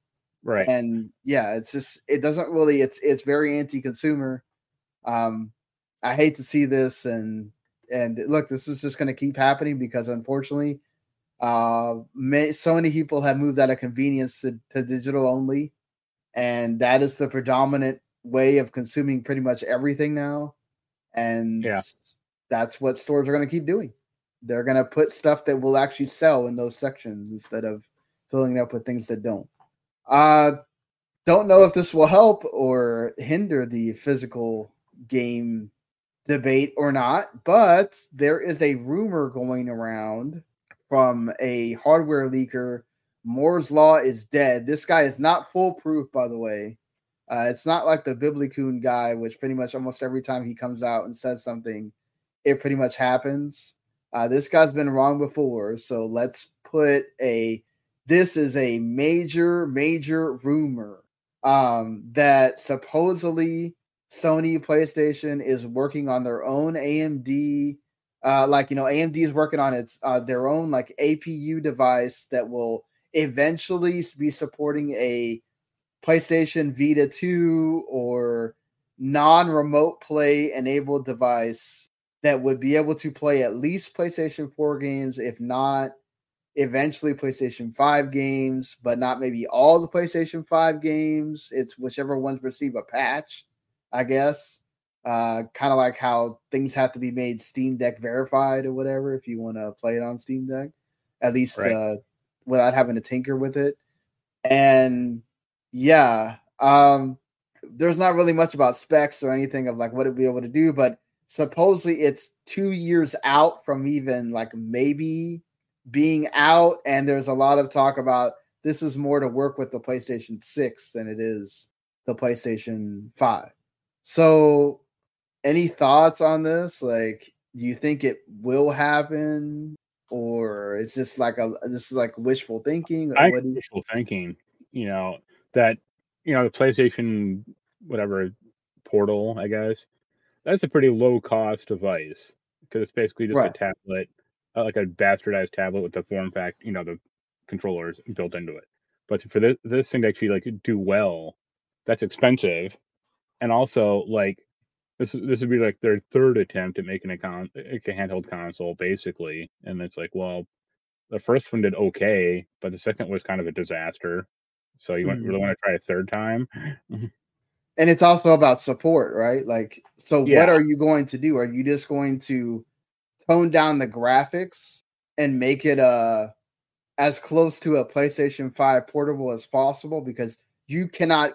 Right. and yeah it's just it doesn't really it's it's very anti-consumer um i hate to see this and and look this is just going to keep happening because unfortunately uh may, so many people have moved out of convenience to, to digital only and that is the predominant way of consuming pretty much everything now and Yeah. that's what stores are going to keep doing they're going to put stuff that will actually sell in those sections instead of filling it up with things that don't uh, don't know if this will help or hinder the physical game debate or not, but there is a rumor going around from a hardware leaker. Moore's Law is dead. This guy is not foolproof, by the way. Uh, it's not like the billbil-kun guy, which pretty much almost every time he comes out and says something, it pretty much happens. Uh, this guy's been wrong before, so let's put a. This is a major, major rumor um, that supposedly Sony PlayStation is working on their own AMD. Uh, like you know, AMD is working on its uh, their own like APU device that will eventually be supporting a PlayStation Vita 2 or non-remote play enabled device that would be able to play at least PlayStation 4 games, if not eventually PlayStation 5 games, but not maybe all the PlayStation 5 games. It's whichever ones receive a patch, I guess. Uh, kind of like how things have to be made Steam Deck verified or whatever if you want to play it on Steam Deck, at least right. uh, without having to tinker with it. And yeah, um, there's not really much about specs or anything of like what it'd be able to do, but supposedly it's two years out from even like maybe being out, and there's a lot of talk about this is more to work with the PlayStation 6 than it is the PlayStation 5. So, any thoughts on this? Like, do you think it will happen, or it's just like a this is like wishful thinking? I what you... wishful thinking. You know that you know the PlayStation whatever portal, I guess. That's a pretty low cost device because it's basically just right. a tablet uh, like a bastardized tablet with the form factor, you know, the controllers built into it. But for this this thing to actually like do well, that's expensive, and also like this this would be like their third attempt at making a con like a handheld console basically, and it's like well, the first one did okay, but the second was kind of a disaster. So you mm-hmm. really want to try a third time? and it's also about support, right? Like, so yeah. what are you going to do? Are you just going to tone down the graphics and make it uh as close to a PlayStation 5 portable as possible because you cannot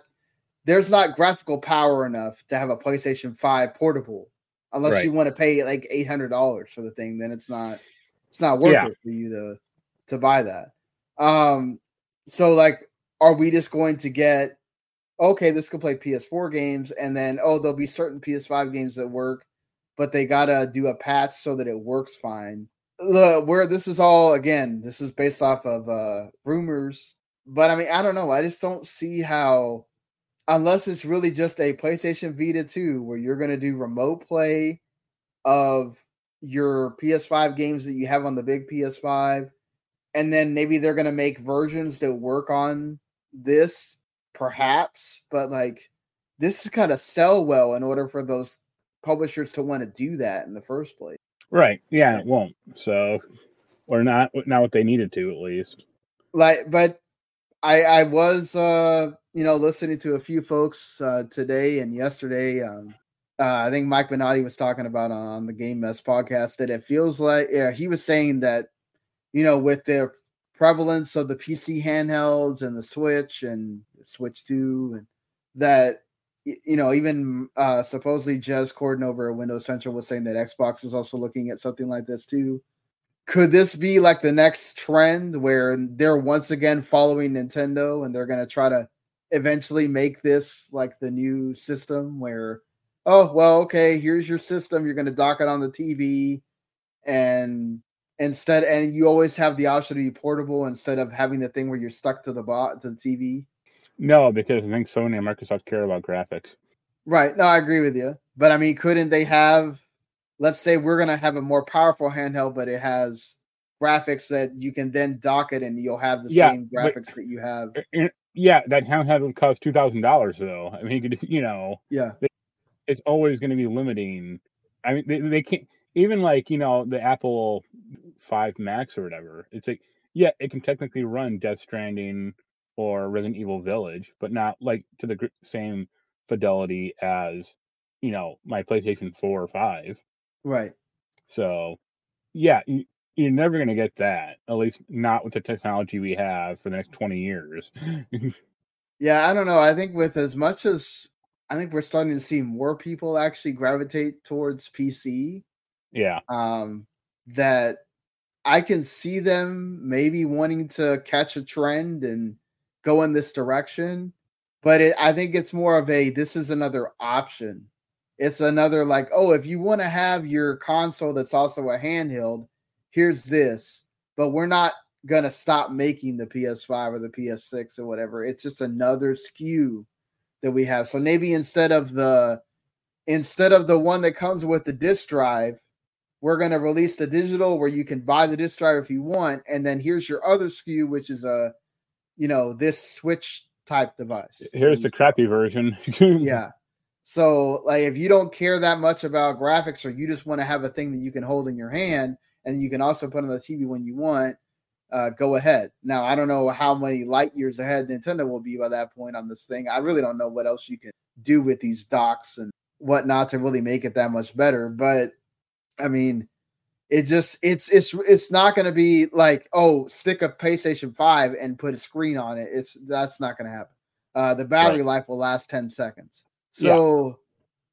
there's not graphical power enough to have a PlayStation 5 portable unless right. you want to pay like $800 for the thing then it's not it's not worth yeah. it for you to to buy that. Um so like are we just going to get okay, this could play PS4 games and then oh there'll be certain PS5 games that work but they gotta do a patch so that it works fine. Where this is all again, this is based off of uh rumors, but I mean, I don't know. I just don't see how, unless it's really just a PlayStation Vita 2 where you're gonna do remote play of your PS5 games that you have on the big PS5, and then maybe they're gonna make versions that work on this, perhaps, but like this is gotta sell well in order for those publishers to want to do that in the first place. Right. Yeah, it won't. So, or not not what they needed to at least. Like, but I I was uh you know listening to a few folks uh today and yesterday. Um, uh, I think Mike Minotti was talking about on the Game Mess podcast that it feels like yeah he was saying that you know with the prevalence of the PC handhelds and the Switch and Switch Two and that you know, even uh, supposedly Jez Corden over at Windows Central was saying that Xbox is also looking at something like this too. Could this be like the next trend where they're once again following Nintendo and they're going to try to eventually make this like the new system where, oh, well, okay, here's your system. You're going to dock it on the TV and instead, and you always have the option to be portable instead of having the thing where you're stuck to the bot to the TV. No, because I think Sony and Microsoft care about graphics. Right. No, I agree with you. But I mean, couldn't they have, let's say we're to have a more powerful handheld, but it has graphics that you can then dock it and you'll have the yeah, same graphics that you have. Yeah, that handheld would cost $2,000 though. I mean, you could, you know, yeah, it's always going to be limiting. I mean, they, they can't, even like, you know, the Apple 5 Max or whatever, it's like, yeah, it can technically run Death Stranding or Resident Evil Village, but not like to the same fidelity as you know my PlayStation 4 or 5. Right. So, yeah, you, you're never going to get that, at least not with the technology we have for the next 20 years. yeah, I don't know. I think with as much as I think we're starting to see more people actually gravitate towards PC. Yeah. Um, that I can see them maybe wanting to catch a trend and go in this direction. But it, I think it's more of a this is another option. It's another like, oh, if you want to have your console that's also a handheld, here's this. But we're not gonna stop making the PS5 or the PS6 or whatever. It's just another SKU that we have. So maybe instead of the instead of the one that comes with the disk drive, we're going to release the digital where you can buy the disk drive if you want and then here's your other SKU which is a you know this switch type device. Here's the crappy version. yeah. So like if you don't care that much about graphics or you just want to have a thing that you can hold in your hand and you can also put on the TV when you want, uh, go ahead. Now, I don't know how many light years ahead Nintendo will be by that point on this thing. I really don't know what else you can do with these docks and whatnot to really make it that much better. But I mean, it just it's it's it's not going to be like oh stick a PlayStation Five and put a screen on it. It's that's not going to happen. Uh, the battery right. life will last ten seconds. So. Yeah.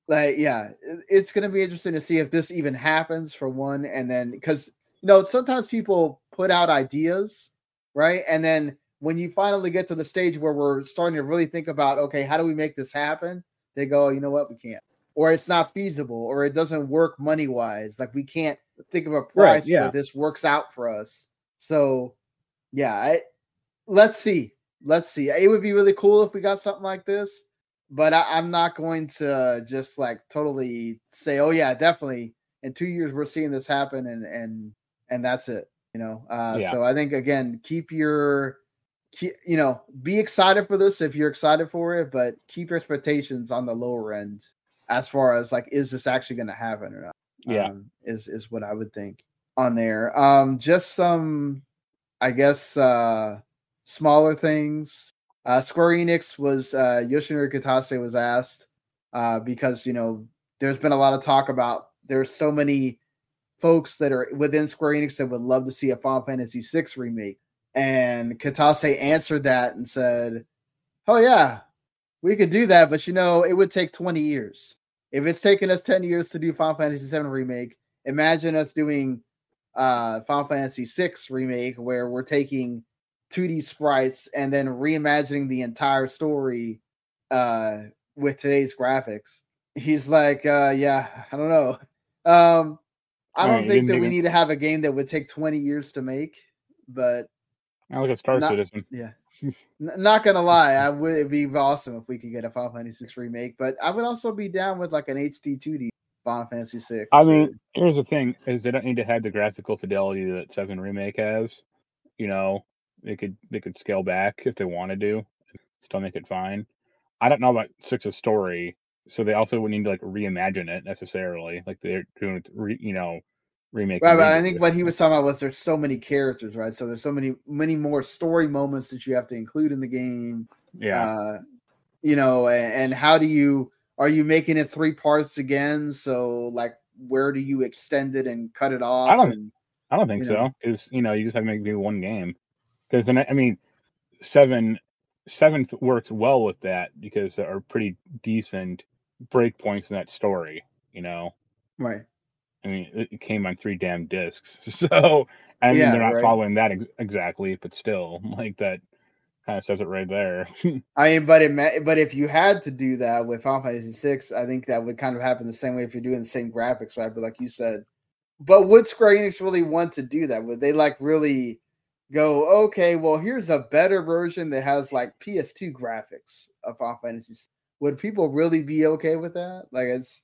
Like yeah, it's gonna be interesting to see if this even happens for one, and then because you know sometimes people put out ideas, right? And then when you finally get to the stage where we're starting to really think about, okay, how do we make this happen? They go, you know what, we can't, or it's not feasible, or it doesn't work money wise. Like we can't think of a price right, yeah. where this works out for us. So, yeah, I, let's see, let's see. It would be really cool if we got something like this, but I, I'm not going to just like totally say, oh yeah, definitely. In two years, we're seeing this happen, and and and that's it you know uh yeah. so i think again keep your keep, you know be excited for this if you're excited for it but keep your expectations on the lower end as far as like is this actually going to happen or not? Yeah. Um, is is what i would think on there. Um just some i guess uh smaller things. Uh square enix was uh yoshinori kitase was asked uh because you know there's been a lot of talk about there's so many folks that are within Square Enix that would love to see a Final Fantasy VI remake. And Kitase answered that and said, Oh, yeah, we could do that, but you know, it would take 20 years. If it's taken us 10 years to do Final Fantasy VII remake, imagine us doing uh Final Fantasy VI remake where we're taking 2D sprites and then reimagining the entire story uh with today's graphics. He's like, uh yeah, I don't know. Um I don't right, think that we need to have a game that would take 20 years to make, but I look at Star not, Citizen. Yeah. Not gonna lie, I would it'd be awesome if we could get a Final Fantasy VI remake, but I would also be down with like an HD 2D Final Fantasy VI. I mean, here's the thing: is they don't need to have the graphical fidelity that Seven Remake has. You know, they could they could scale back if they wanted to, still make it fine. I don't know about Six's story so they also would need to like reimagine it necessarily, like they're doing you know, remake. Right, but I think what he was talking about was there's so many characters, right? So there's so many many more story moments that you have to include in the game. Yeah, uh, you know, and, and how do you are you making it three parts again? So like, where do you extend it and cut it off? I don't, and, I don't think so. Because you know, you just have to make do one game. Because I mean, seven seventh works well with that because they are pretty decent breakpoints in that story, you know. Right. I mean, it came on three damn discs, so I mean yeah, they're not right. following that ex- exactly, but still, like that kind of says it right there. I mean, but it but if you had to do that with Final Fantasy Six, I think that would kind of happen the same way if you're doing the same graphics, right? But like you said, but would Square Enix really want to do that? Would they like really go, okay, well, here's a better version that has like PS2 graphics of Final Fantasy would people really be okay with that? Like it's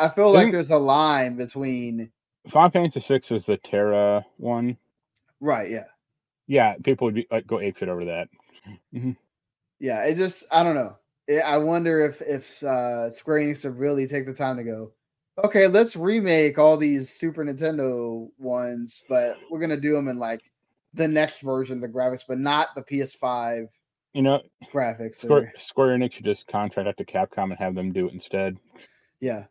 I feel like there's a line between Final Fantasy Six is the Terra one. Right, yeah. Yeah, people would be like go ape shit over that. Mm-hmm. Yeah, it just I don't know. I wonder if if uh Square Enix would really take the time to go, okay, let's remake all these Super Nintendo ones, but we're gonna do them in like the next version of the graphics, but not the PS5 you know, graphics. Square, or... Square Enix should just contract out to Capcom and have them do it instead. Yeah.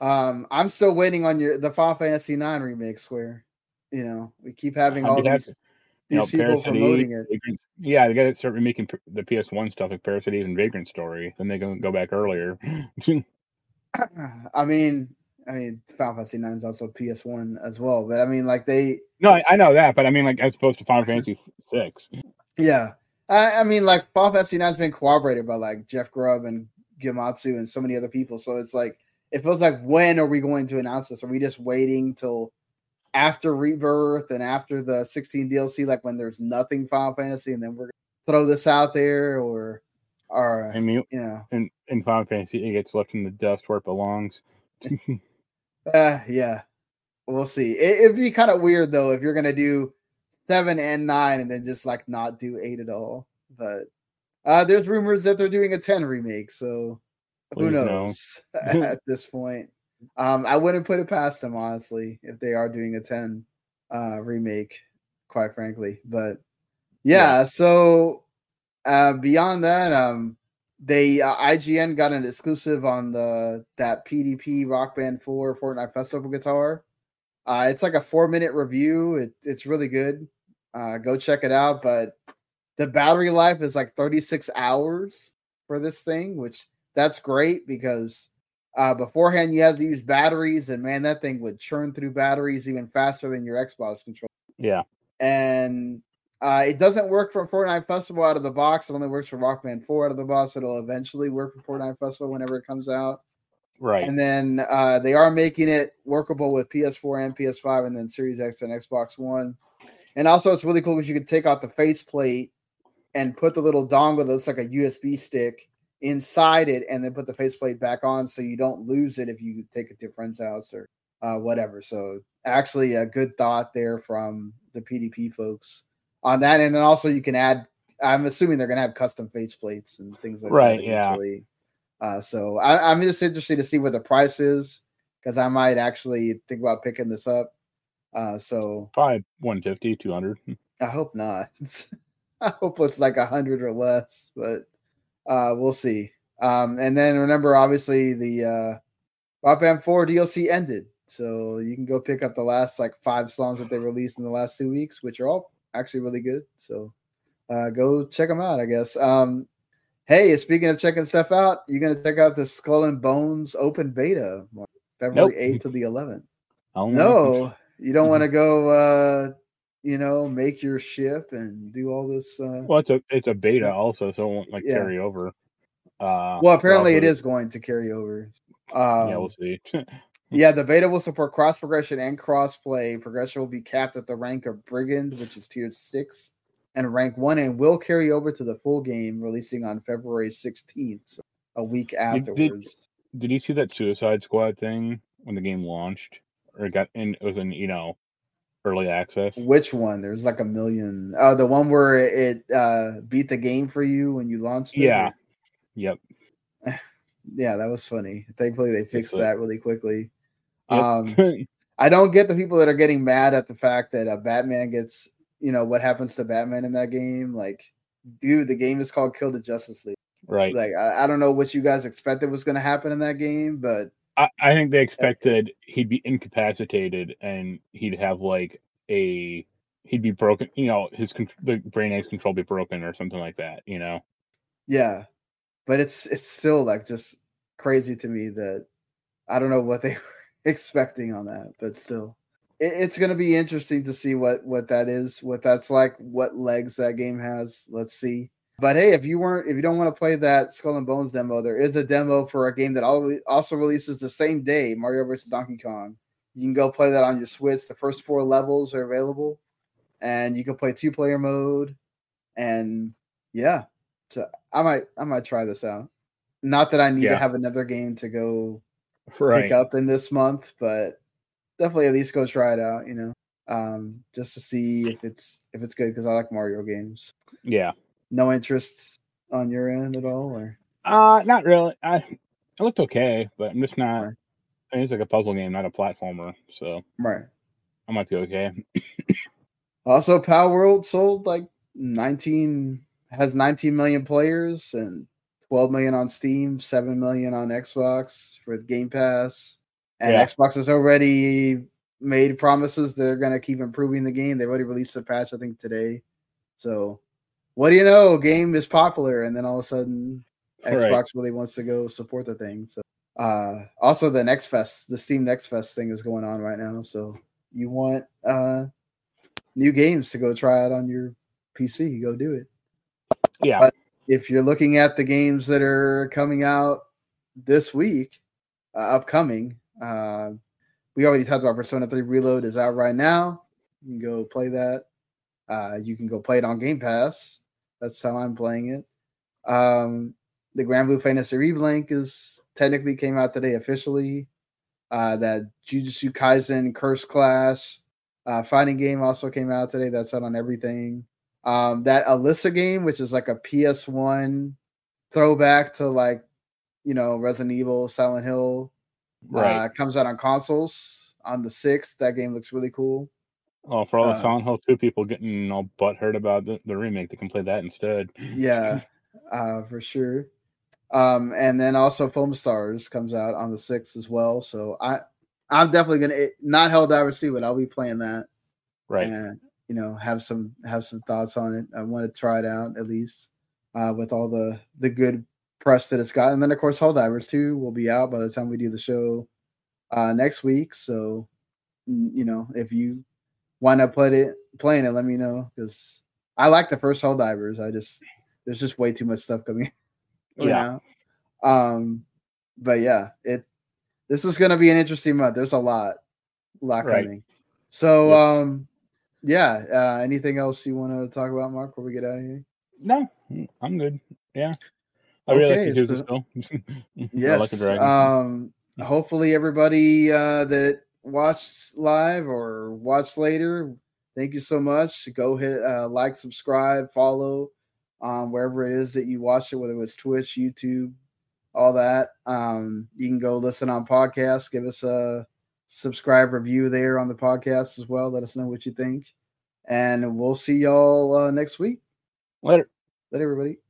Um, I'm still waiting on your the Final Fantasy Nine remake. Square. You know, we keep having all these you know, these people Parasite promoting it. Vagrant- yeah, they got to start remaking the PS1 stuff like Parasite and Vagrant Story. Then they can go back earlier. I mean, I mean, Final Fantasy Nine is also PS1 as well, but I mean, like they, no, I, I know that, but I mean, like as opposed to Final Fantasy Six. yeah, I, I mean, like Final Fantasy Nine has been corroborated by like Jeff Grubb and Gematsu and so many other people. So it's like it feels like when are we going to announce this? Are we just waiting till after Rebirth and after the 16 DLC, like when there's nothing Final Fantasy, and then we're gonna throw this out there, or, or I mean, you know, in in Final Fantasy, it gets left in the dust where it belongs. Uh, yeah, we'll see. It, it'd be kind of weird though if you're gonna do seven and nine and then just like not do eight at all. But uh, there's rumors that they're doing a ten remake, so who Please no. knows at this point. Um, I wouldn't put it past them honestly if they are doing a ten uh remake, quite frankly. But yeah, so uh beyond that, um they uh, IGN got an exclusive on the that PDP Rock Band 4 Fortnite Festival guitar. Uh, it's like a four minute review. It, it's really good. Uh, go check it out. But the battery life is like 36 hours for this thing, which that's great because uh, beforehand you had to use batteries, and man, that thing would churn through batteries even faster than your Xbox controller Yeah, and uh, it doesn't work for Fortnite Festival out of the box. It only works for Rock Band 4 out of the box. It'll eventually work for Fortnite Festival whenever it comes out. right. And then uh, they are making it workable with PS4 and PS5 and then Series X and Xbox One. And also, it's really cool because you can take out the faceplate and put the little dongle that looks like a USB stick inside it and then put the faceplate back on so you don't lose it if you take it to a friend's house or uh, whatever. So, actually, a good thought there from the PDP folks on that. And then also, you can add, I'm assuming they're going to have custom faceplates and things like Right, that. yeah. Uh, so, I, I'm just interested to see what the price is because I might actually think about picking this up. Uh, so, Probably 150, 200. I hope not. I hope it's like a hundred or less, but uh we'll see. Um and then remember obviously the uh Rock Band 4 DLC ended. So you can go pick up the last like five songs that they released in the last two weeks, which are all actually really good. So uh go check them out, I guess. Um hey, speaking of checking stuff out, you're gonna check out the Skull and Bones open beta February Nope. 8th to the 11th. I'll- No, you don't want to go uh you know, make your ship and do all this uh Well, it's a it's a beta also, so it won't like Yeah. carry over. Uh, well apparently it also- is going to carry over. Um yeah, we'll see. yeah, the beta will support cross progression and cross play. Progression will be capped at the rank of Brigand, which is tier six, and rank one, and will carry over to the full game, releasing on February 16th, so a week did- afterwards. Did you see that Suicide Squad thing when the game launched, or it got in? It was in you know early access. Which one? There's like a million. Oh, the one where it uh beat the game for you when you launched it? Yeah. Yep. Yeah, that was funny. Thankfully they fixed like- that really quickly. Yep. Um I don't get the people that are getting mad at the fact that uh, Batman gets, you know, what happens to Batman in that game. Like, dude, the game is called Kill the Justice League. right. Like, I, I don't know what you guys expected was going to happen in that game, but I, I think they expected he'd be incapacitated and he'd have like a he'd be broken. You know, his the brain X control be broken or something like that. You know. yeah, but it's it's still like just crazy to me that I don't know what they were expecting on that, but still. It, it's going to be interesting to see what what that is, what that's like, what legs that game has. Let's see. But hey, if you weren't, if you don't want to play that Skull and Bones demo, there is a demo for a game that also releases the same day, Mario vs. Donkey Kong. You can go play that on your Switch. The first four levels are available, and you can play two player mode. And yeah, so I might I might try this out. Not that I need to have another game to go Right. pick up in this month, but definitely at least go try it out. You know, um, just to see if it's if it's good because I like Mario games. Yeah. No interest on your end at all, or Uh, not really. I it looked okay, but I'm just not. Right. I mean, it's like a puzzle game, not a platformer, so right. I might be okay. Also, Palworld sold like 19 has 19 million players and 12 million on Steam, 7 million on Xbox for Game Pass. And Yeah. Xbox has already made promises they're going to keep improving the game. They've already released a patch, I think, today. So, what do you know? Game is popular, and then all of a sudden, Xbox right. really wants to go support the thing. So, uh, also the Next Fest, the Steam Next Fest thing is going on right now. So, you want uh, new games to go try out on your PC, go do it. Yeah. But if you're looking at the games that are coming out this week, uh, upcoming, uh, we already talked about Persona 3 Reload is out right now. You can go play that. Uh, you can go play it on Game Pass. That's how I'm playing it. Um, the Granblue Fantasy Relink is technically came out today officially. Uh, that Jujutsu Kaisen Cursed Clash uh, fighting game also came out today. That's out on everything. Um, that Alisa game, which is like a PS1 throwback to like, you know, Resident Evil, Silent Hill, right. uh, comes out on consoles on the 6th. That game looks really cool. Oh, for all the uh, Silent Hill 2 people getting all butthurt about the, the remake, they can play that instead. Yeah, uh, for sure. Um, and then also Foamstars comes out on the 6th as well. So I I'm definitely gonna not Helldivers 2, but I'll be playing that. Right. And you know, have some have some thoughts on it. I want to try it out at least uh, with all the the good press that it's got. And then of course Helldivers 2 will be out by the time we do the show uh, next week. So you know, if you wind up play it playing it, let me know because I like the first Helldivers. I just there's just way too much stuff coming. yeah. Know? Um, but yeah, it this is going to be an interesting month. There's a lot, a lot right. coming. So, um, yeah. Uh, anything else you want to talk about, Marc, before we get out of here? No, I'm good. Yeah. I really okay, like the so, still. yes. Um, hopefully everybody uh, that watched live or watched later, thank you so much. Go hit uh, like, subscribe, follow um, wherever it is that you watch it, whether it's Twitch, YouTube, all that. Um, you can go listen on podcasts, give us a subscribe review there on the podcast as well. Let us know what you think. And we'll see y'all uh, next week. Later. Later, everybody.